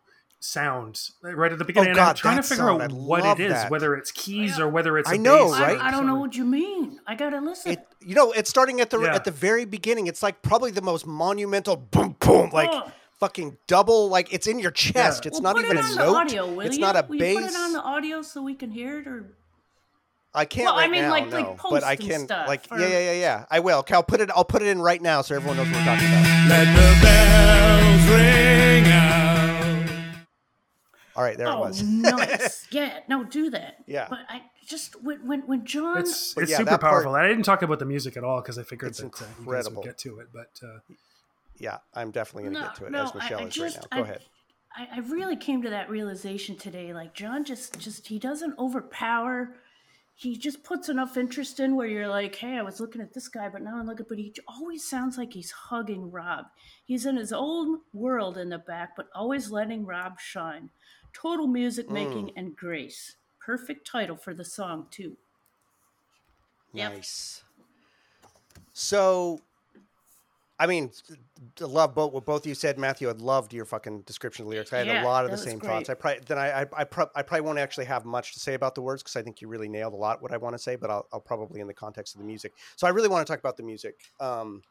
sound right at the oh, beginning. and I'm Oh, trying to figure sound, out I what it is, that. whether it's keys or whether it's I a know, bass. right? I, I don't know what you mean. I gotta listen. It, you know, it's starting at the Yeah. at the very beginning. It's like probably the most monumental boom boom, like Oh. fucking double, like it's in your chest. It's Well, not even it a note. The audio, will it's you? not a will bass. You put it on the audio so we can hear it, or I can't Well, I mean, now, like- like no, but I post and can stuff, like or- yeah, yeah, yeah, yeah. I will. Okay, I'll put it. I'll put it in right now so everyone knows what we're talking about. Let the bells ring out. All right, there it oh, was. nice. Yeah, no, do that. Yeah. but I just when when when John. It's it's yeah, super that part- powerful. I didn't talk about the music at all because I figured It's that uh, you guys incredible. would get to it. But uh, Yeah, I'm definitely going to no, get to it no, as Michelle I, I is just, right now. Go I, ahead. I, I really came to that realization today. Like John just just he doesn't overpower. He just puts enough interest in where you're like, hey, I was looking at this guy, but now I'm looking. But he always sounds like he's hugging Rob. He's in his own world in the back, but always letting Rob shine. Total music making Mm. and grace. Perfect title for the song too. Yep. Nice. So, I mean, I love both what both of you said, Matthew. I loved your fucking description of lyrics. I had Yeah, a lot of the same great. thoughts. I probably then I I, I, pro- I probably won't actually have much to say about the words because I think you really nailed a lot what I want to say. But I'll, I'll probably in the context of the music. So I really want to talk about the music. Um,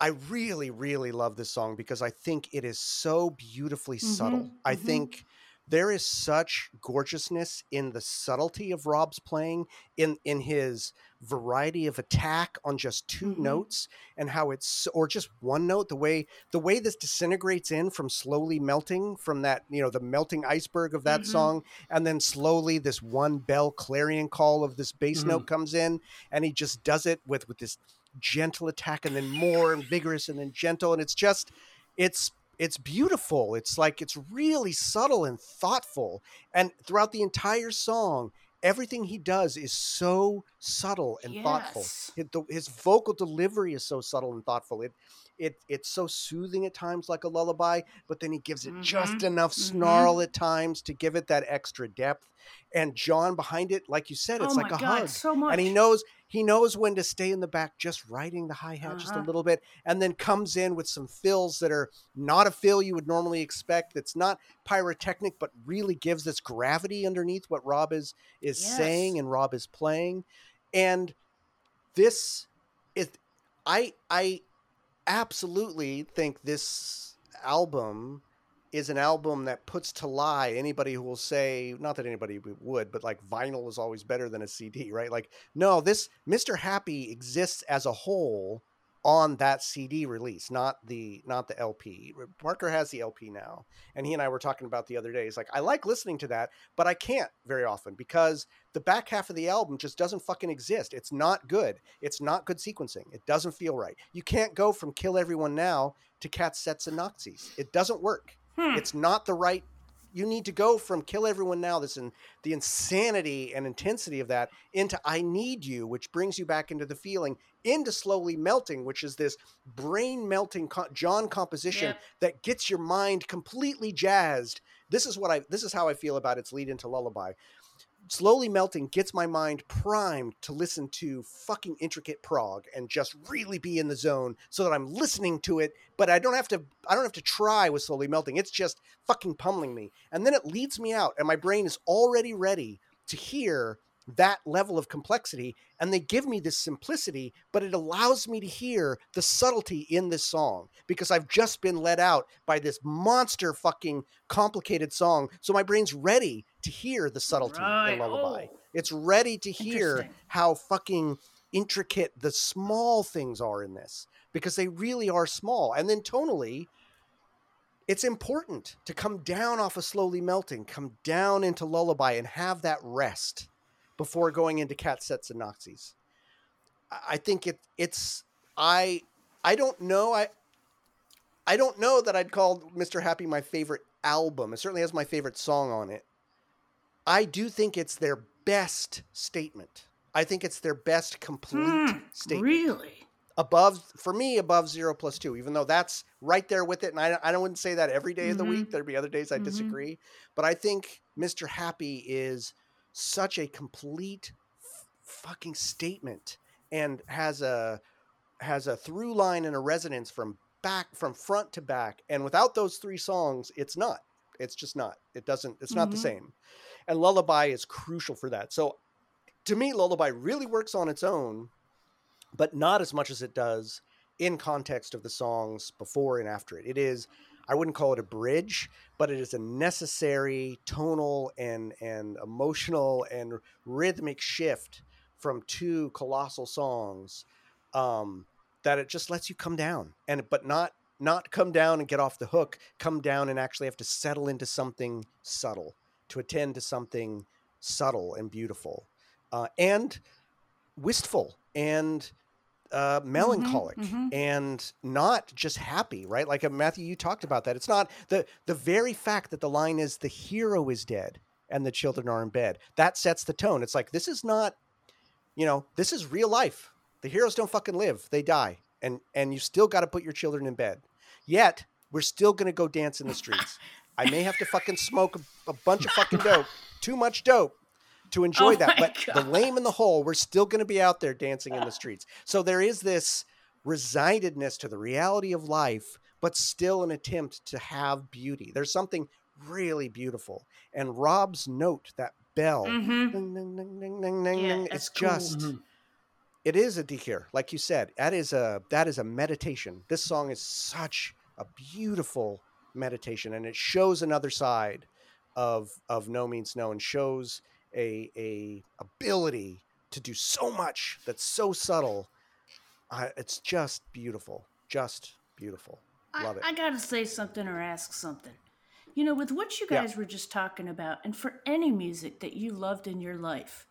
I really, really love this song because I think it is so beautifully subtle. Mhm, I think there is such gorgeousness in the subtlety of Rob's playing, in in his variety of attack on just 2 Mhm. notes, and how it's or just one note. The way the way this disintegrates in from slowly melting from that you know the melting iceberg of that Mhm. song, and then slowly this one bell clarion call of this bass Mhm. note comes in, and he just does it with with this gentle attack and then more and vigorous and then gentle and it's just it's it's beautiful it's like it's really subtle and thoughtful and throughout the entire song everything he does is so subtle and thoughtful Yes. The- his vocal delivery is so subtle and thoughtful it it it's so soothing at times like a lullaby but then he gives it just Mhm. enough Mhm. snarl at times to give it that extra depth and john behind it like you said it's oh like a god, hug so much. and he knows he knows when to stay in the back just riding the hi-hat just a Uh-huh. little bit and then comes in with some fills that are not a fill you would normally expect that's not pyrotechnic but really gives this gravity underneath what rob is is saying and rob is playing and this is i i absolutely think this album is an album that puts to lie anybody who will say not that anybody would but like vinyl is always better than a cd right? Like no this mr happy exists as a whole on that cd release not the not the lp parker has the lp now and he and i were talking about the other day he's like i like listening to that but i can't very often because the back half of the album just doesn't fucking exist. It's not good. It's not good sequencing. It doesn't feel right. You can't go from kill everyone now to cats sex and nazis. It doesn't work. Hmm. it's not the right you need to go from kill everyone now this in the insanity and intensity of that into i need you which brings you back into the feeling into slowly melting which is this brain melting john composition Yep. that gets your mind completely jazzed this is what i this is how i feel about its lead into lullaby slowly melting gets my mind primed to listen to fucking intricate prog and just really be in the zone so that I'm listening to it but I don't have to I don't have to try with slowly melting. It's just fucking pummeling me. And then it leads me out and my brain is already ready to hear that level of complexity and they give me this simplicity but it allows me to hear the subtlety in this song because I've just been let out by this monster fucking complicated song. So my brain's ready to hear the subtlety Right. in lullaby. Oh. it's ready to hear how fucking intricate the small things are in this because they really are small. And then tonally it's important to come down off of slowly melting come down into lullaby and have that rest before going into cat sex and nazis I- i think it it's i i don't know i i don't know that i'd call mr happy my favorite album. It certainly has my favorite song on it i do think it's their best statement I think it's their best complete statement. Really? Above for me, above zero plus two, even though that's right there with it. And I, I don't wouldn't say that every day of the week. There'd be other days I Mhm. disagree. But I think Mr. Happy is such a complete f- fucking statement and has a has a through line and a resonance from back from front to back. And without those three songs, it's not. It's just not. It doesn't. It's not the Mhm. same. And Lullaby is crucial for that. So to me, Lullaby really works on its own, but not as much as it does in context of the songs before and after it. It is, I wouldn't call it a bridge, but it is a necessary tonal and and emotional and rhythmic shift from two colossal songs um, that it just lets you come down and but not not come down and get off the hook come down and actually have to settle into something subtle to attend to something subtle and beautiful uh, and wistful and uh, melancholic mhm. and not just happy, right? Like uh, Matthew, you talked about that. It's not the the very fact that the line is the hero is dead and the children are in bed. That sets the tone. It's like this is not, you know, this is real life. The heroes don't fucking live; they die, and and you still got to put your children in bed. Yet we're still gonna go dance in the streets. I may have to fucking smoke a, a bunch of fucking dope, too much dope, to enjoy Oh that. my But the lame and the whole, we're still going to be out there dancing in the streets. So there is this resignedness to the reality of life, but still an attempt to have beauty. There's something really beautiful. And Rob's note, that bell, Mhm. ding, ding, ding, ding, ding, ding, Yeah, ding, that's it's cool. just Mhm. it is a dhikr, like you said. That is a that is a meditation. This song is such a beautiful meditation, and it shows another side of of No Means No, and shows a a ability to do so much that's so subtle. Uh, it's just beautiful, just beautiful. Love it. I, I gotta say something or ask something. You know, with what you Yeah. guys were just talking about, and for any music that you loved in your life,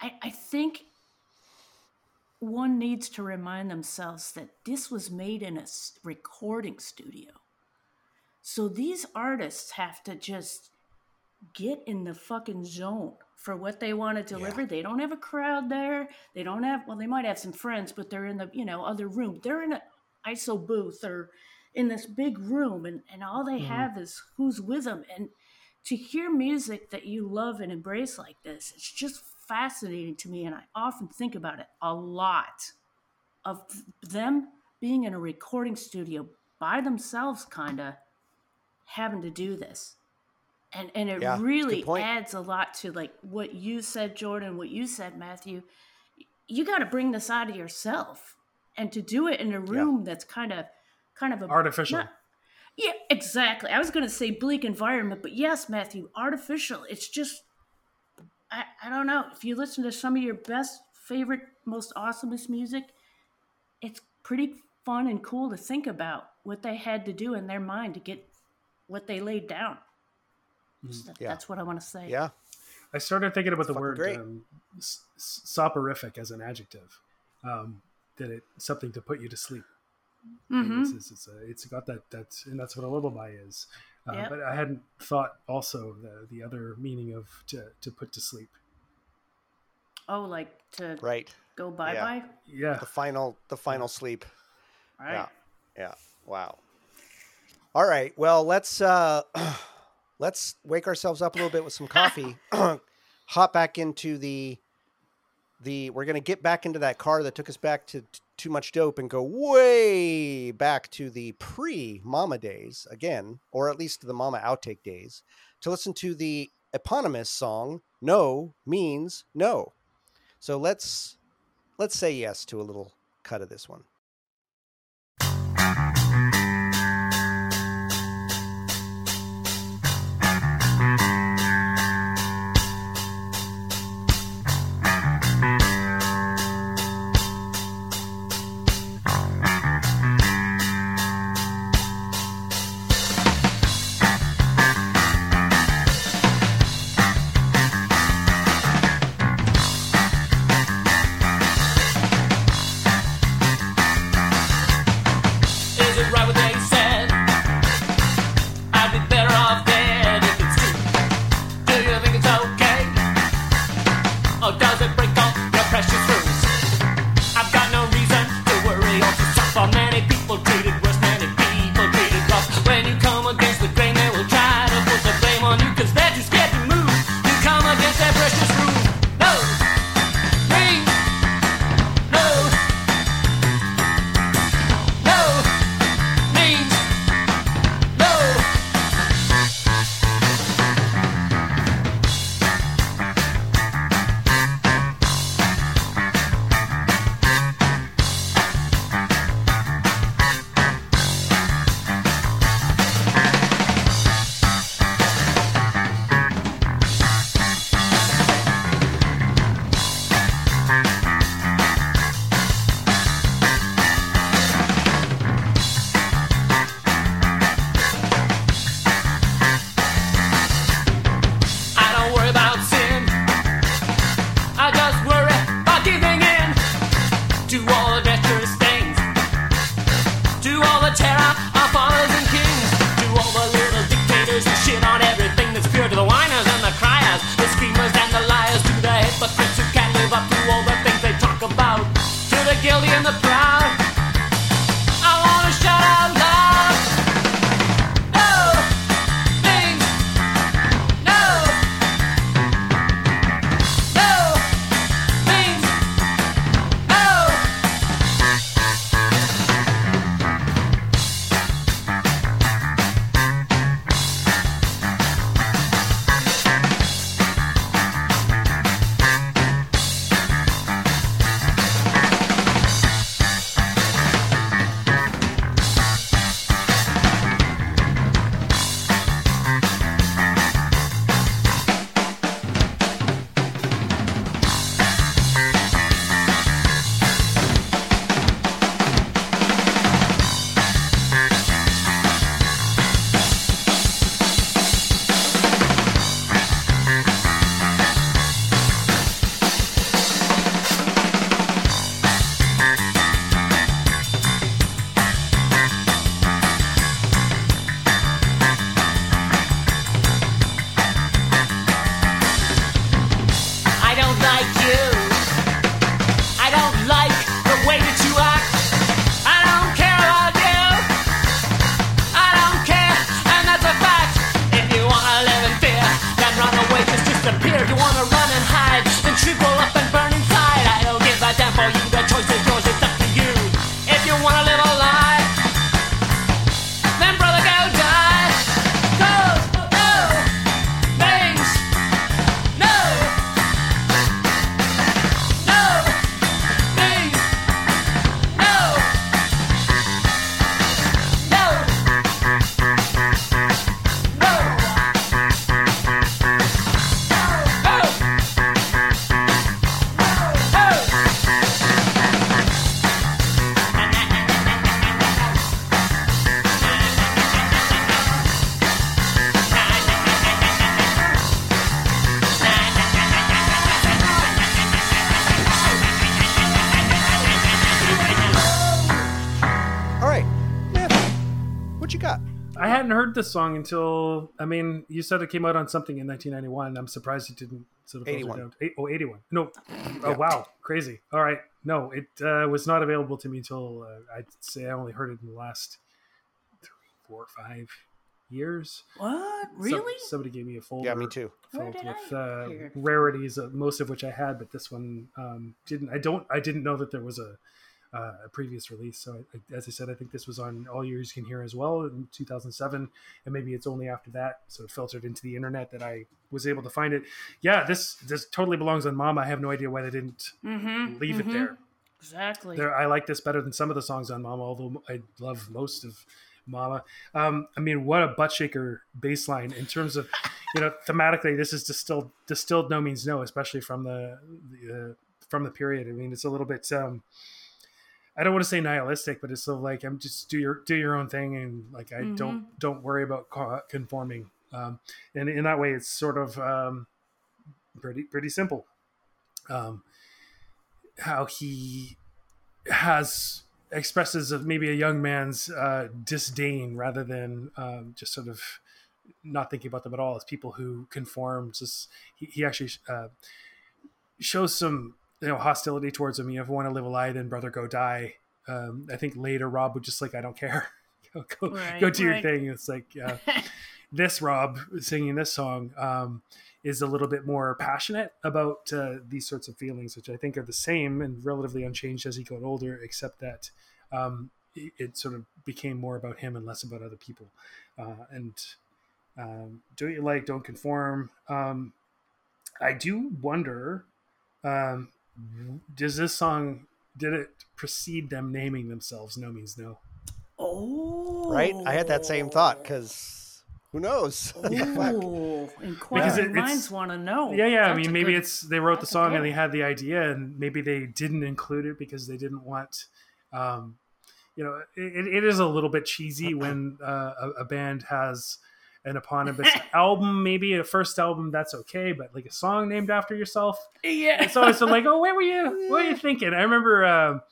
I, I think one needs to remind themselves that this was made in a recording studio. So these artists have to just get in the fucking zone for what they want to deliver. They don't have a crowd there. They don't have well, they might have some friends, but they're in the, you know, other room. They're in an ISO booth or in this big room and, and all they mm-hmm. have is who's with them. And to hear music that you love and embrace like this, it's just fascinating to me. And I often think about it a lot of them being in a recording studio by themselves, kind of having to do this. And, and it Yeah, it's a good really adds a lot to like what you said, Jordan, what you said, Matthew. You got to bring this out of yourself, and to do it in a room that's kind of, kind of a Artificial. not- yeah, exactly. I was going to say bleak environment, but yes, Matthew, artificial. It's just, I, I don't know. If you listen to some of your best, favorite, most awesomest music, it's pretty fun and cool to think about what they had to do in their mind to get what they laid down. So Yeah. That's what I want to say. Yeah, I started thinking about the word um, s- s- soporific as an adjective. Um, that it something to put you to sleep. hmm It's, it's, it's, a, it's got that that's and that's what a lullaby is. Uh, Yep. But I hadn't thought also the the other meaning of to to put to sleep. Oh, like to right. go bye Yeah. bye? Yeah, The final, the final sleep. Right. Yeah. Yeah. Wow. All right. Well, let's uh let's wake ourselves up a little bit with some coffee. Hop back into the the we're going to get back into that car that took us back to t- too much dope and go way back to the pre mama days again or at least the mama outtake days to listen to the eponymous song no means no so let's let's say yes to a little cut of this one hadn't heard this song until I mean, you said it came out on something in 1991. I'm surprised it didn't sort of 81. down. Eight, oh, 81. No. Oh, wow. Crazy. All right. No, it uh, was not available to me until uh, I'd say I only heard it in the last three, four, five years. What? Some- Really? somebody gave me a folder. Yeah, me too. Filled with uh, rarities, uh, most of which I had, but this one um, didn't. I don't. I didn't know that there was a, uh, a previous release. So, I, as I said, I think this was on All Years Can Hear as well in 2007, and maybe it's only after that, so filtered into the internet, that I was able to find it. Yeah, this this totally belongs on Mama. I have no idea why they didn't Mm-hmm. leave it there. Exactly. There, I like this better than some of the songs on Mama, although I love most of Mama. Um, I mean, what a butt shaker bass line in terms of, you know, thematically, this is distilled, distilled no means no, especially from the, the uh, from the period. I mean, it's a little bit, um, I don't want to say nihilistic, but it's sort of like I'm just do your do your own thing and like I don't don't worry about conforming. Um, and in that way, it's sort of um, pretty pretty simple. Um, how he has expresses of maybe a young man's uh, disdain rather than um, just sort of not thinking about them at all as people who conform. Just he, he actually uh, shows some you know hostility towards him. You ever want to live a lie, then brother go die. Um, I think later Rob would just like I don't care. go go, Right, go do your thing. It's like uh, this Rob singing this song um, is a little bit more passionate about uh, these sorts of feelings, which I think are the same and relatively unchanged as he got older, except that um, it, it sort of became more about him and less about other people. Uh, and um, do what you like, don't conform. Um, I do wonder, um, does this song did it precede them naming themselves? No means no. oh. Right? I had that same thought because who knows? Fuck. Ooh, Because inquiring it- minds want to know. Yeah, yeah. I mean, maybe good- it's they wrote the song good and they had the idea, and maybe they didn't include it because they didn't want. Um, you know, it, it is a little bit cheesy when uh, a, a band has an eponymous album, maybe a first album. That's okay, but like a song named after yourself, yeah. So it's always like, oh, where were you? What were you thinking? I remember. Um,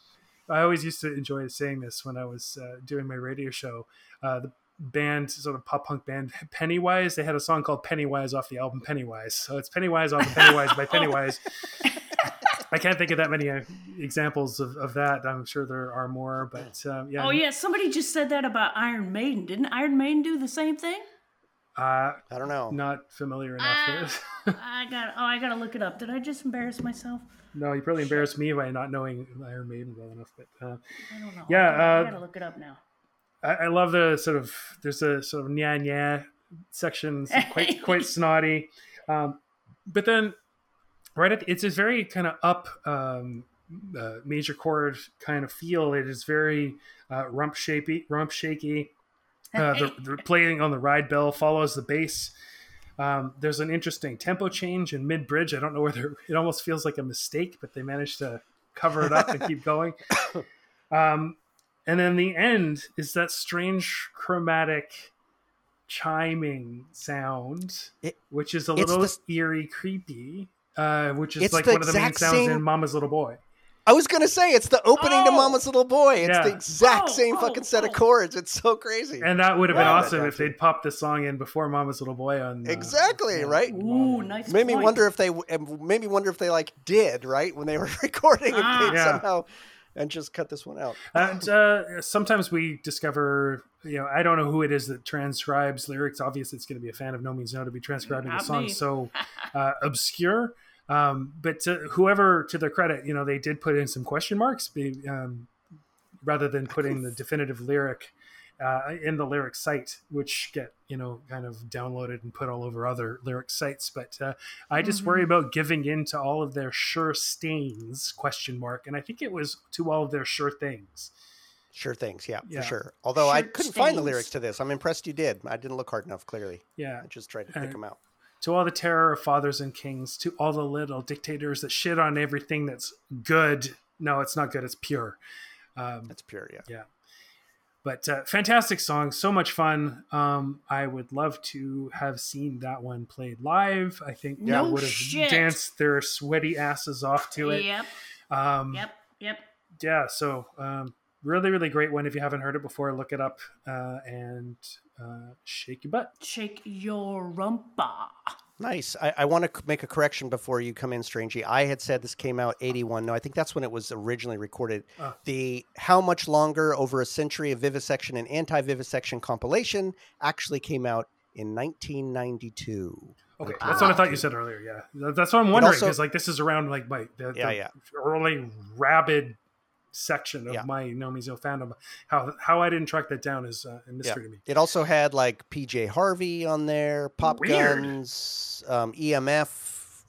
I always used to enjoy saying this when I was uh, doing my radio show. Uh, the band, sort of pop punk band, Pennywise. They had a song called Pennywise off the album Pennywise. So it's Pennywise off of Pennywise by Pennywise. I can't think of that many uh, examples of, of that. I'm sure there are more, but um, yeah. Oh yeah, somebody just said that about Iron Maiden. Didn't Iron Maiden do the same thing? Uh, I don't know. not familiar enough. I got. Oh, I gotta look it up. Did I just embarrass myself? no, you probably embarrassed me by not knowing Iron Maiden well enough. But uh, I don't know. Yeah, I gotta, I uh, gotta look it up now. I, I love the sort of there's a sort of nya nya section, quite quite snotty, um, but then right at the, it's a very kind of up um, uh, major chord kind of feel. It is very uh, rump shapy, rump shaky. Uh, the, the playing on the ride bell follows the bass. Um, there's an interesting tempo change in mid bridge. I don't know whether it almost feels like a mistake, but they managed to cover it up and keep going. Um, and then the end is that strange chromatic chiming sound, It- which is a little the- eerie, creepy. Uh, which is like one of the main sounds same- in Mama's Little Boy. I was gonna say it's the opening to Oh. Mama's Little Boy. It's Yeah. the exact Oh, same oh, fucking set of oh. chords. It's so crazy. And that would have been Love awesome if document. they'd popped this song in before Mama's Little Boy on. uh, Exactly, yeah. right? Ooh, nice. made me wonder if they made me wonder if they like did right when they were recording if Ah. they Yeah. somehow and just cut this one out. And uh, sometimes we discover, you know, I don't know who it is that transcribes lyrics. Obviously, it's going to be a fan of No Means No to be transcribing Not the song me. so uh, obscure. Um, but to whoever, to their credit, you know, they did put in some question marks um, rather than putting the definitive lyric uh, in the lyric site, which get you know kind of downloaded and put all over other lyric sites. But uh, I just worry about giving in to all of their sure stains question mark, and I think it was to all of their sure things. Sure things, yeah, Yeah. for sure. Although I couldn't find the stains. lyrics to this. I'm impressed you did. I didn't look hard enough, clearly. Yeah, I just tried to pick Uh, them out. To all the terror of fathers and kings, to all the little dictators that shit on everything that's good. No, it's not good. It's pure. Um, That's pure, yeah. yeah. But uh, fantastic song, so much fun. Um, I would love to have seen that one played live. I think No they would have shit. danced their sweaty asses off to it. Yep, Um, yep, yep. yeah so um, really really great one if you haven't heard it before look it up uh, and uh, shake your butt Shake your rumpa. Nice. I, I want to make a correction before you come in, Strangey. I had said this came out 81. No, I think that's when it was originally recorded. Ah. The How Much Longer Over a Century of Vivisection and Anti Vivisection compilation actually came out in 1992. okay that's what i thought you said earlier yeah that's what i'm wondering also- because like this is around like my the, Yeah, the yeah. early rabid section of Yeah. my No Means No fandom how how i didn't track that down is uh, a mystery to me It also had like PJ Harvey on there, Pop Weird. Guns, um, EMF,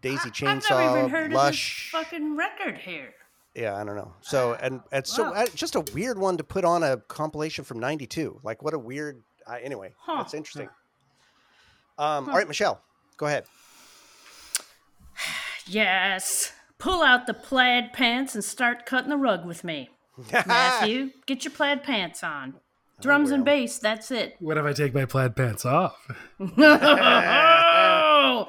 Daisy I- Chainsaw, I've never even heard Lush. of this fucking record here. Yeah, I don't know. So and and so Wow. uh, just a weird one to put on a compilation from '92. Like what a weird. Uh, anyway, Huh. that's interesting. Um, All right, Michelle, go ahead. Yes. Pull out the plaid pants and start cutting the rug with me. Matthew, get your plaid pants on. Drums and oh, bass, that's it. what if i take my plaid pants off Oh,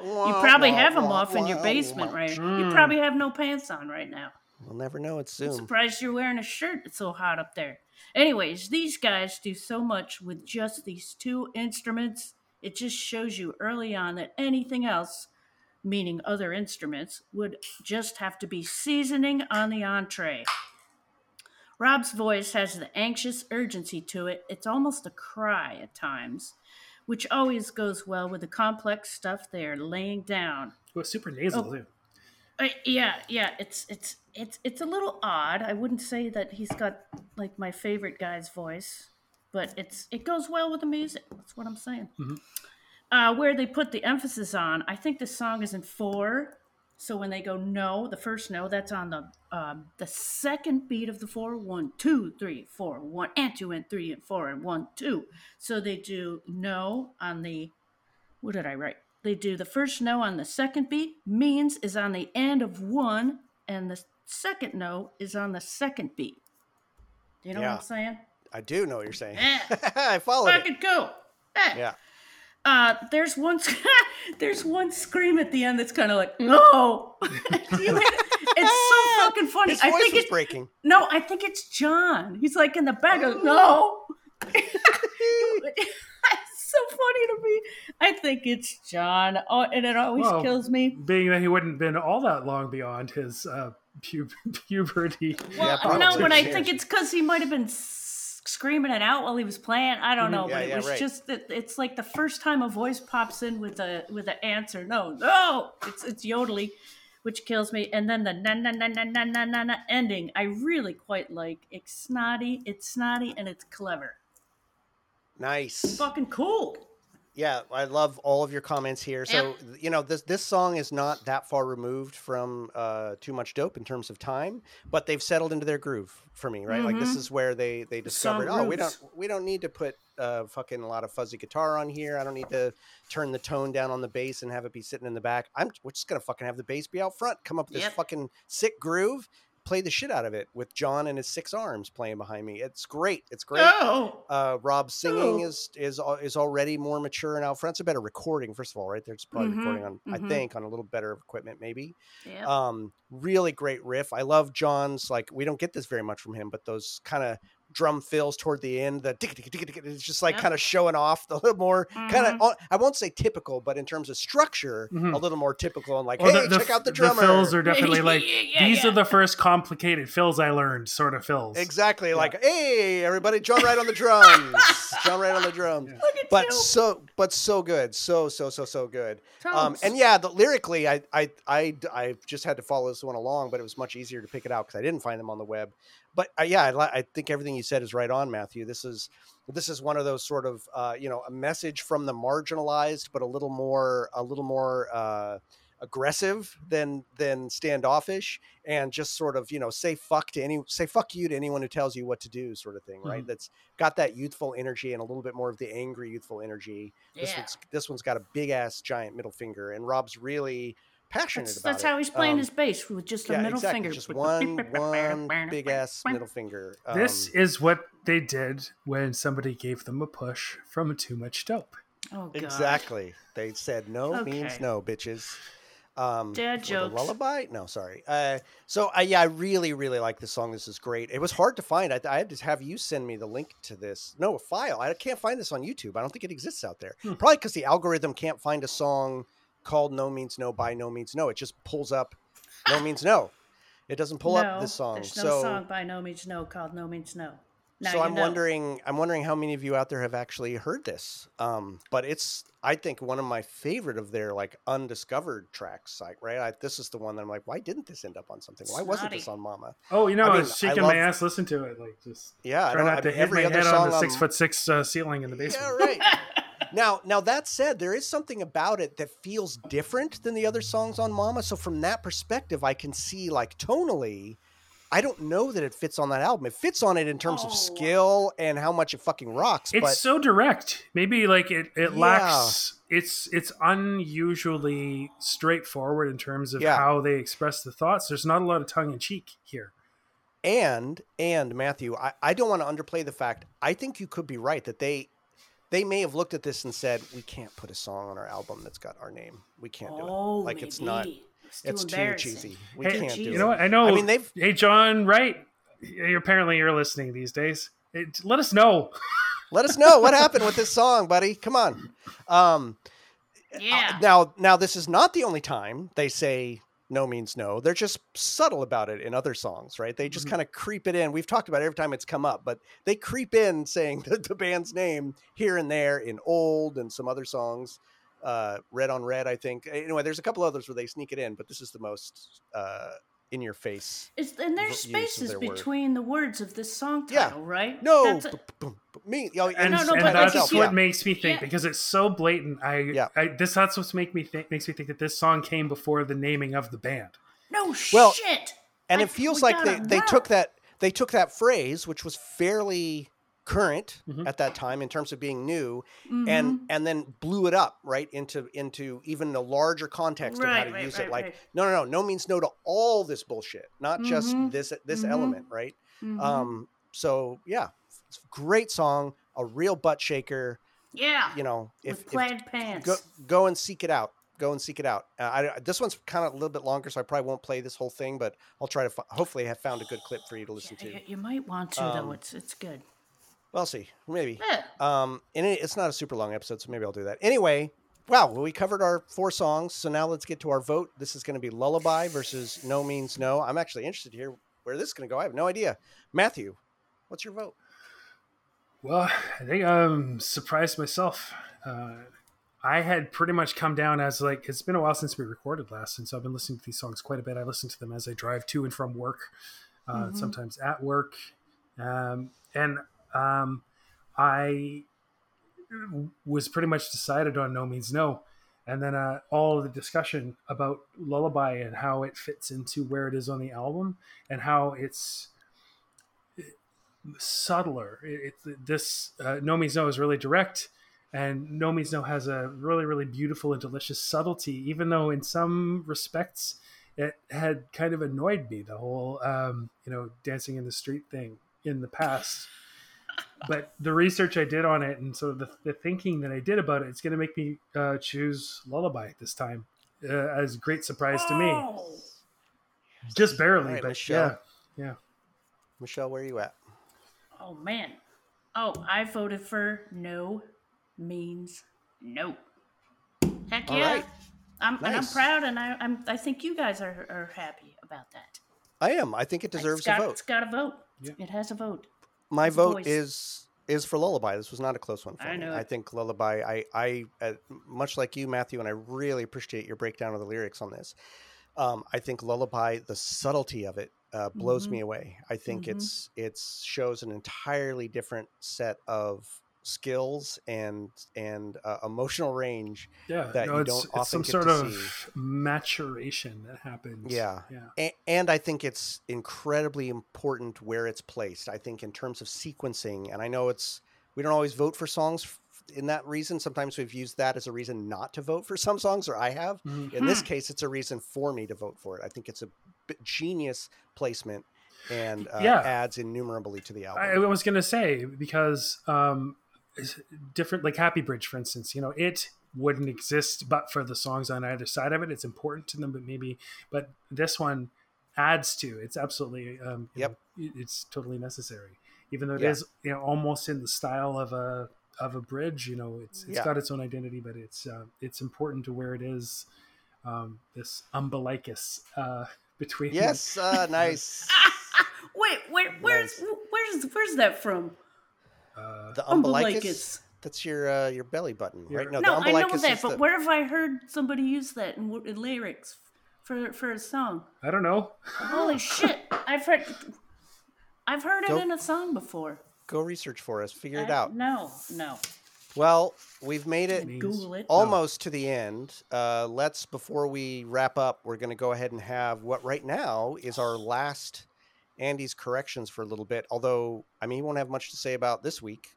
you probably have them off in your basement, wah. right? You hmm. probably have no pants on right now. We'll never know. It's I'm Surprised you're wearing a shirt. It's so hot up there. Anyways, these guys do so much with just these two instruments. It just shows you early on that anything else, meaning other instruments, would just have to be seasoning on the entree. Rob's voice has the anxious urgency to it. It's almost a cry at times, which always goes well with the complex stuff they are laying down. was super nasal Oh. too Uh, yeah, yeah, it's it's it's it's a little odd. I wouldn't say that he's got like my favorite guy's voice, but it's it goes well with the music. That's what I'm saying. Uh, where they put the emphasis on, I think the song is in four. So when they go no, the first no, that's on the um, the second beat of the four. One, two, three, four, one, and two, and three, and four, and one, two. So they do no on the what did I write? They do the first no on the second beat, means is on the end of one, and the second no is on the second beat. Do you know Yeah. what I'm saying? I do know what you're saying. Yeah. I followed it. Fucking cool. Eh. Yeah. Uh, there's one, there's one scream at the end that's kind of like no. It's so fucking funny. His I think was it, breaking. no, I think it's John. He's like in the back. Goes, no. it's so funny to me. I think it's John. Oh, and it always Well, kills me. being that he wouldn't been all that long beyond his uh, pu- puberty Yeah, Well, no, probably. but I think it's because he might have been s- screaming it out while he was playing. I don't know, Mm-hmm. Yeah, but it yeah, was right. just that it's like the first time a voice pops in with a with an answer. No, no, it's it's yodely, which kills me. And then the na na na na na na na na ending, I really quite like. It's snotty, it's snotty, and it's clever. Nice. Fucking cool. Yeah, I love all of your comments here. So you know, this this song is not that far removed from uh, Too Much Dope in terms of time, but they've settled into their groove for me, right? Like this is where they they discovered, oh, we don't we don't need to put uh, fucking a lot of fuzzy guitar on here. I don't need to turn the tone down on the bass and have it be sitting in the back. I'm we're just gonna fucking have the bass be out front, come up with this Yep. fucking sick groove, play the shit out of it with John and his six arms playing behind me. It's great. It's great. Oh, Uh, Rob's singing Oh. is is is already more mature and out front. It's a better recording, first of all, right? There's probably Mhm, recording on, I mhm. think, on a little better equipment, maybe. yeah. Um, really great riff. I love John's. Like we don't get this very much from him, but those kind of drum fills toward the end, the tick, tick, tick, tick, it's just like Yep. kind of showing off the little more kind Mhm. of. I won't say typical, but in terms of structure, Mhm. a little more typical. And like, Well, hey, check out the drummer. fills are definitely like Yeah, yeah, these yeah. are the first complicated fills I learned, sort of fills. Exactly. Like, hey, everybody, John right on the drums. John right on the drums. Look at but too. so but so good so so so so good um and yeah the lyrically I, I i i just had to follow this one along but it was much easier to pick it out because i didn't find them on the web but uh, yeah I, I think everything you said is right on matthew. This is this is one of those sort of uh you know a message from the marginalized but a little more a little more uh aggressive than than standoffish and just sort of you know say fuck to any say fuck you to anyone who tells you what to do sort of thing right? That's got that youthful energy and a little bit more of the angry youthful energy. This one's this one's got a big ass giant middle finger and rob's really passionate That's, about that's it. how he's playing Um, his bass with just a yeah, middle exactly. finger. just one one big ass middle finger. Um, This is what they did when somebody gave them a push from too much dope. Oh, God. exactly. They said no means no bitches. Um Dad for jokes. the lullaby? No sorry. Uh so I yeah i really really like this song. This is great. It was hard to find. I, I had to have you send me the link to this. No a file. I can't find this on youtube. I don't think it exists out there. Hmm. probably because the algorithm can't find a song called no means no by no means no it just pulls up no means no it doesn't pull no, up this song There's no so song by No Means No called No Means No. Now so I'm know. wondering, I'm wondering how many of you out there have actually heard this. Um, but it's, I think, one of my favorite of their like undiscovered tracks. Like, right, I, this is the one that I'm like, why didn't this end up on something? Why wasn't this on Mama? Oh, you know, I, I mean, was I shaking love- my ass. Listen to it, like just Yeah, I try don't- not I to hit every my other head on the six on- foot six uh, ceiling in the Yeah, basement. right. now, now that said, there is something about it that feels different than the other songs on Mama. So from that perspective, I can see like tonally. I don't know that it fits on that album. It fits on it in terms Oh. of skill and how much it fucking rocks. It's but so direct. Maybe like it, it Yeah. lacks. It's it's unusually straightforward in terms of Yeah. how they express the thoughts. There's not a lot of tongue in cheek here. and and matthew I, I don't want to underplay the fact i think you could be right that they they may have looked at this and said we can't put a song on our album that's got our name we can't do Oh, it like it's not maybe. It's too it's too cheesy we Hey, can't do it." you know what? I know. I mean, they've- Hey, John, right? Apparently, you're listening these days. It, let us know. let us know what happened with this song buddy come on um Yeah. uh, now now this is not the only time they say no means no. They're just subtle about it in other songs right? They just Mhm. kind of creep it in. We've talked about it every time it's come up but they creep in saying the, the band's name here and there in old and some other songs uh red on red i think. Anyway there's a couple others where they sneak it in but this is the most uh in your face It's, and there's spaces their word. between the words of this song Yeah. title, right? no That's a- b- b- b- me you know, And, No, no, and but like that's you what see- makes me think Yeah. because it's so blatant. I, Yeah. I this that's what's make me think makes me think that this song came before the naming of the band. no Well, shit. and I- it feels like they, they took that they took that phrase which was fairly current Mhm. at that time in terms of being new Mhm. and and then blew it up right into into even the larger context of how to right, use right, it like right. no no no no means no to all this bullshit not just Mhm. this this Mhm. element right Mhm. um so yeah it's a great song a real butt shaker yeah. you know with if, if plaid pants. go go and seek it out go and seek it out uh, I, this one's kind of a little bit longer so i probably won't play this whole thing but i'll try to fi- hopefully have found a good clip for you to listen you, to you might want to Um, though. It's it's good. We'll see. Maybe. Yeah. um and it, it's not a super long episode so maybe i'll do that. Anyway wow well, we covered our four songs so now let's get to our vote. This is going to be lullaby versus no means no. I'm actually interested to hear where this is going to go. I have no idea. Matthew what's your vote? Well, I think I'm surprised myself. Uh, I had pretty much come down as like it's been a while since we recorded last, and so I've been listening to these songs quite a bit. I listen to them as I drive to and from work, uh, Mhm. sometimes at work, um, and um, I was pretty much decided on No Means No. And then uh, all the discussion about Lullaby and how it fits into where it is on the album and how it's subtler. It, it, this uh, No Means No is really direct, and No Means No has a really, really beautiful and delicious subtlety, even though in some respects it had kind of annoyed me, the whole, um, you know, dancing in the street thing in the past. But the research I did on it and sort of the, the thinking that I did about it, it's going to make me uh, choose Lullaby this time. Uh, as a great surprise to me, Oh. just barely, All right, but Michelle. yeah, michelle where are you at Oh man. Oh, I voted for no means no. Heck All yeah. right. I'm and I'm proud and I I'm I think you guys are, are happy about that. i am i think it deserves it's got, a vote It's got a vote. Yeah. It has a vote. My vote voice. is is for Lullaby. This was not a close one for I me. know I think Lullaby. I, I, uh, much like you, Matthew, and I really appreciate your breakdown of the lyrics on this. Um, I think Lullaby, the subtlety of it, uh, blows Mhm. me away. I think Mhm. it's it's shows an entirely different set of skills and and uh, emotional range. Yeah, that no, you it's, don't it's often some get sort to of see. maturation that happens. Yeah. yeah. A- and I think it's incredibly important where it's placed. I think in terms of sequencing, and I know it's we don't always vote for songs f- in that reason. Sometimes we've used that as a reason not to vote for some songs, or I have. Mhm. In this case, it's a reason for me to vote for it. I think it's a b- genius placement and uh, Yeah. adds innumerably to the album. I, I was gonna say because um, is- different, like Happy Bridge, for instance. You know, it wouldn't exist but for the songs on either side of it. It's important to them, but maybe, but this one adds to. It's absolutely. Um, Yep. know, it- it's totally necessary, even though it Yeah. is you know almost in the style of a of a bridge. You know, it's it's Yeah. got its own identity, but it's uh, it's important to where it is. Um, this umbilicus uh, between yes, uh, nice. Wait, where, where's where's where's that from? Uh, The umbilicus. Umbilicus. That's your uh, your belly button, Your- right? No, No, the I know umbilicus that, is but the- where have I heard somebody use that in, in lyrics for for a song? I don't know. Holy shit! I've heard I've heard it in a song before. Go research for us. Figure it out. No, no. Well, we've made it it. almost to the end. Uh, let's before we wrap up, we're going to go ahead and have what right now is our last Andy's corrections for a little bit. Although I mean, he won't have much to say about this week.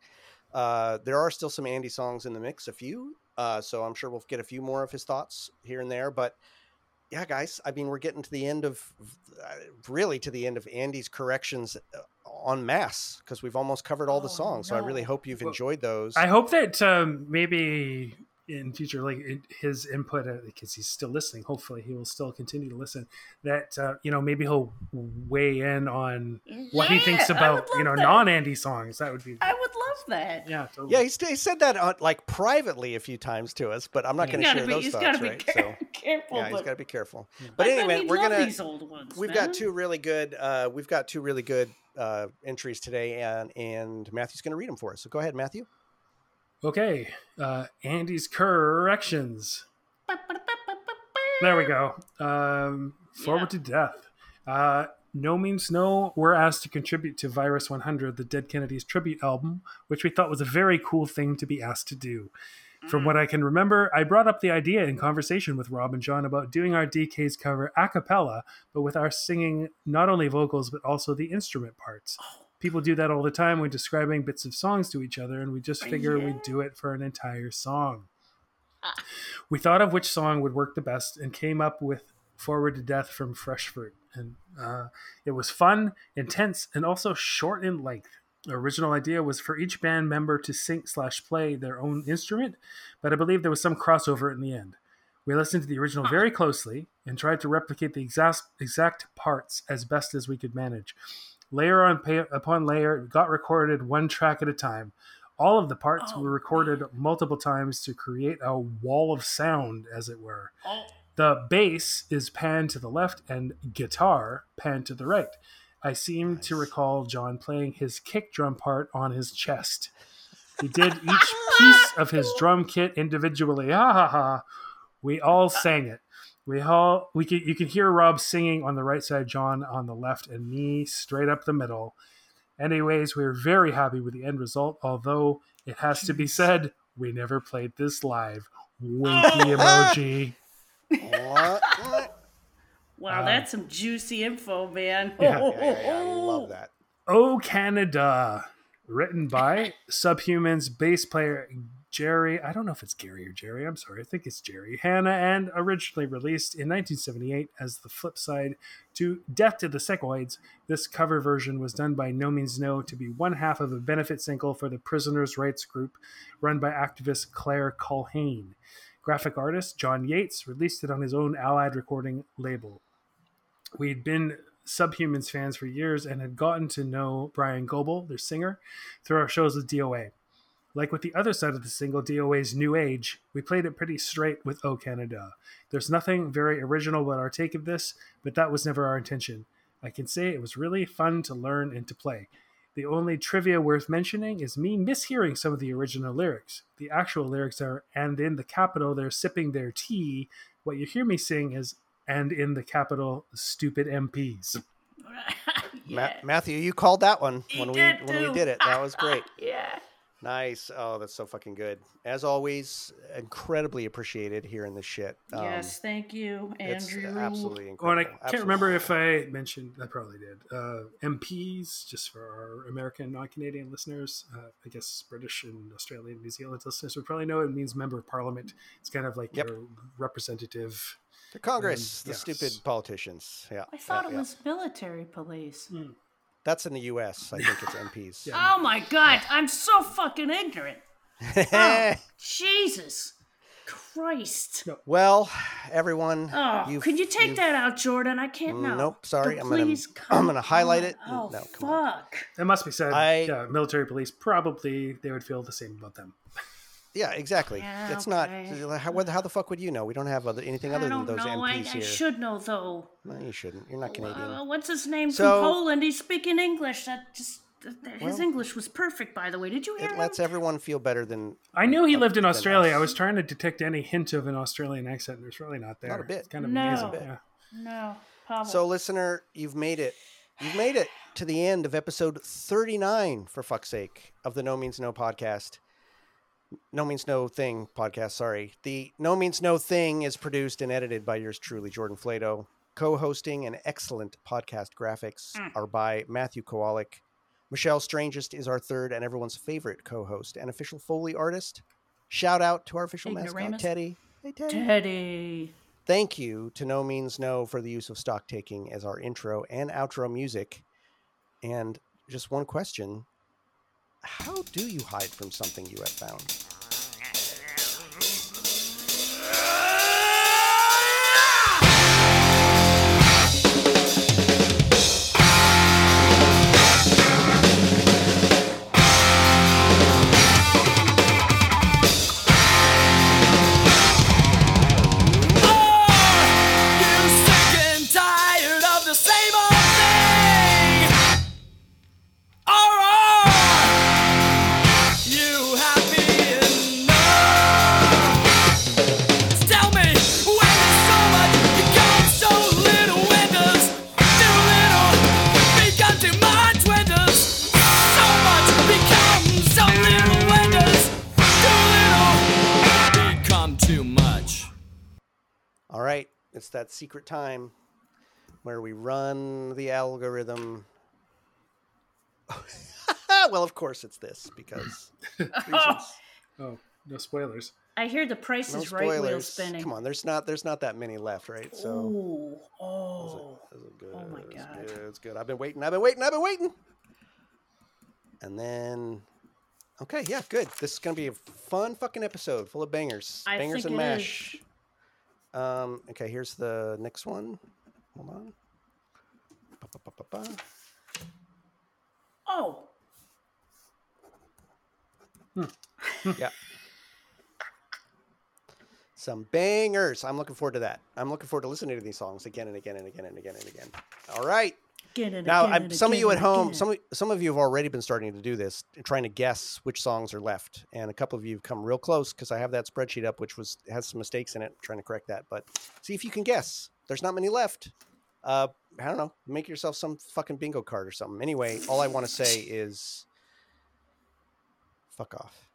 Uh, there are still some Andy songs in the mix, a few. Uh, so I'm sure we'll get a few more of his thoughts here and there. But yeah, guys, I mean, we're getting to the end of uh, really to the end of Andy's corrections on mass because we've almost covered all the Oh, songs. So I really hope you've enjoyed those. I hope that um, maybe in future, like in his input, uh, because he's still listening. Hopefully, he will still continue to listen. That uh, you know, maybe he'll weigh in on what he thinks about you know that. non-Andy songs. That would be I would love that. yeah, totally. Yeah, he, he said that uh, like privately a few times to us, but I'm not going to gotta share be, those he's thoughts, gotta be right? care- So careful. yeah, he's but got to be careful. I But bet anyway, we're gonna these old ones. we've man. got two really good uh, we've got two really good uh, entries today, and and Matthew's going to read them for us. So go ahead, Matthew. Okay, uh, Andy's corrections. There we go. Um, forward Yeah. to death. Uh, no means no. We're asked to contribute to Virus 100, the Dead Kennedys tribute album, which we thought was a very cool thing to be asked to do. From what I can remember, I brought up the idea in conversation with Rob and John about doing our DK's cover a cappella, but with our singing not only vocals but also the instrument parts. People do that all the time when describing bits of songs to each other, and we just figure Yeah. we'd do it for an entire song. We thought of which song would work the best and came up with Forward to Death from Fresh Fruit. And uh, it was fun, intense, and also short in length. The original idea was for each band member to sing slash play their own instrument, but I believe there was some crossover in the end. We listened to the original very closely and tried to replicate the exact, exact parts as best as we could manage. Layer on pay, upon layer, got recorded one track at a time. All of the parts Oh, were recorded multiple times to create a wall of sound, as it were. Oh, The bass is panned to the left and guitar panned to the right. I seem to recall John playing his kick drum part on his chest. He did each piece of his drum kit individually. Ha ha ha. We all sang it. We all we can you can hear Rob singing on the right side, John on the left, and me straight up the middle. Anyways, we are very happy with the end result, although it has to be said, we never played this live. Winky emoji. What? wow, Um, that's some juicy info, man. Yeah. yeah, yeah, yeah, I love that. Oh Canada, written by Subhumans bass player Jerry. I don't know if it's Gary or Jerry. I'm sorry. I think it's Gerry Hannah, and originally released in 1978 as the flip side to Death to the Sickoids. This cover version was done by No Means No to be one half of a benefit single for the prisoners' rights group run by activist Claire Culhane. Graphic artist John Yates released it on his own Allied recording label. We'd been Subhumans fans for years and had gotten to know Brian Goble, their singer, through our shows with DOA. Like with the other side of the single, DOA's New Age, we played it pretty straight with O Canada. There's nothing very original about our take of this, but that was never our intention. I can say it was really fun to learn and to play. The only trivia worth mentioning is me mishearing some of the original lyrics. The actual lyrics are, and in the capital, they're sipping their tea. What you hear me sing is, and in the capital, stupid MPs. Ma- Matthew, you called that one He when we did when we did it. That was great. yeah. Nice. Oh, that's so fucking good. As always, incredibly appreciated hearing the shit. Um, yes, thank you, it's Andrew. absolutely Oh, incredible. and I can't remember if I mentioned, I probably did. Uh, MPs, just for our American, non Canadian listeners, uh, I guess British and Australian, New Zealand listeners would probably know it means member of parliament. It's kind of like Yep. your representative. the Congress, Um, the yes. stupid politicians. Yeah, I thought yeah, it yeah. was military police. That's in the U.S. I think it's MPs. Yeah. Oh my god, I'm so fucking ignorant. Oh, Jesus Christ. well, everyone. Oh, you've- can you take that out, Jordan? I can't know. Nope, sorry. But I'm gonna please I'm gonna highlight on. it. Oh, no, come on. fuck. It must be said, I- yeah, military police probably they would feel the same about them. Yeah, exactly. Yeah, it's okay. not. How, how the fuck would you know? We don't have other, anything other I than don't those know. I, MPs I here. should know though. No, you shouldn't. You're not Canadian. Uh, what's his name So- from Poland? He's speaking English. That just that- that- his Well, English was perfect, by the way. Did you hear it him? lets everyone feel better than I knew he lived in Australia. us. I was trying to detect any hint of an Australian accent. And there's really not there. Not a bit. It's kind of No. amazing. Not Yeah. no, Pavel. So, listener, you've made it. You've made it to the end of episode 39, for fuck's sake, of the No Means No podcast. No Means No Thing podcast, sorry. The No Means No Thing is produced and edited by yours truly, Jordan Flato. Co hosting and excellent podcast graphics Mm. are by Matthew Kowalik. Michelle Strangest is our third and everyone's favorite co host and official Foley artist. Shout out to our official mascot, Teddy. Hey, Teddy. Teddy. Thank you to No Means No for the use of stock taking as our intro and outro music. And just one question How do you hide from something you have found? It's that secret time where we run the algorithm. well, of course, it's this because. Oh. oh, no spoilers. I hear the Price No is Right wheel spoilers. spinning. Come on, there's not there's not that many left, right? So Ooh, This is- oh. this is good. Oh my this is God. good, It's good. I've been waiting. I've been waiting. I've been waiting. And then, okay, yeah, good. This is gonna be a fun fucking episode, full of bangers, I bangers think and it is. Um, okay, here's the next one. Hold on. Ba, ba, ba, ba, ba. Oh. Yeah. Some bangers. I'm looking forward to that. I'm looking forward to listening to these songs again and again and again and again and again. All right. Again and Now, again I'm, and some of you at home, again. some of, some of you have already been starting to do this, trying to guess which songs are left, and a couple of you have come real close because I have that spreadsheet up, which was has some mistakes in it. trying to correct that, but see if you can guess. There's not many left. Uh, I don't know. Make yourself some fucking bingo card or something. Anyway, all I want to say is, fuck off.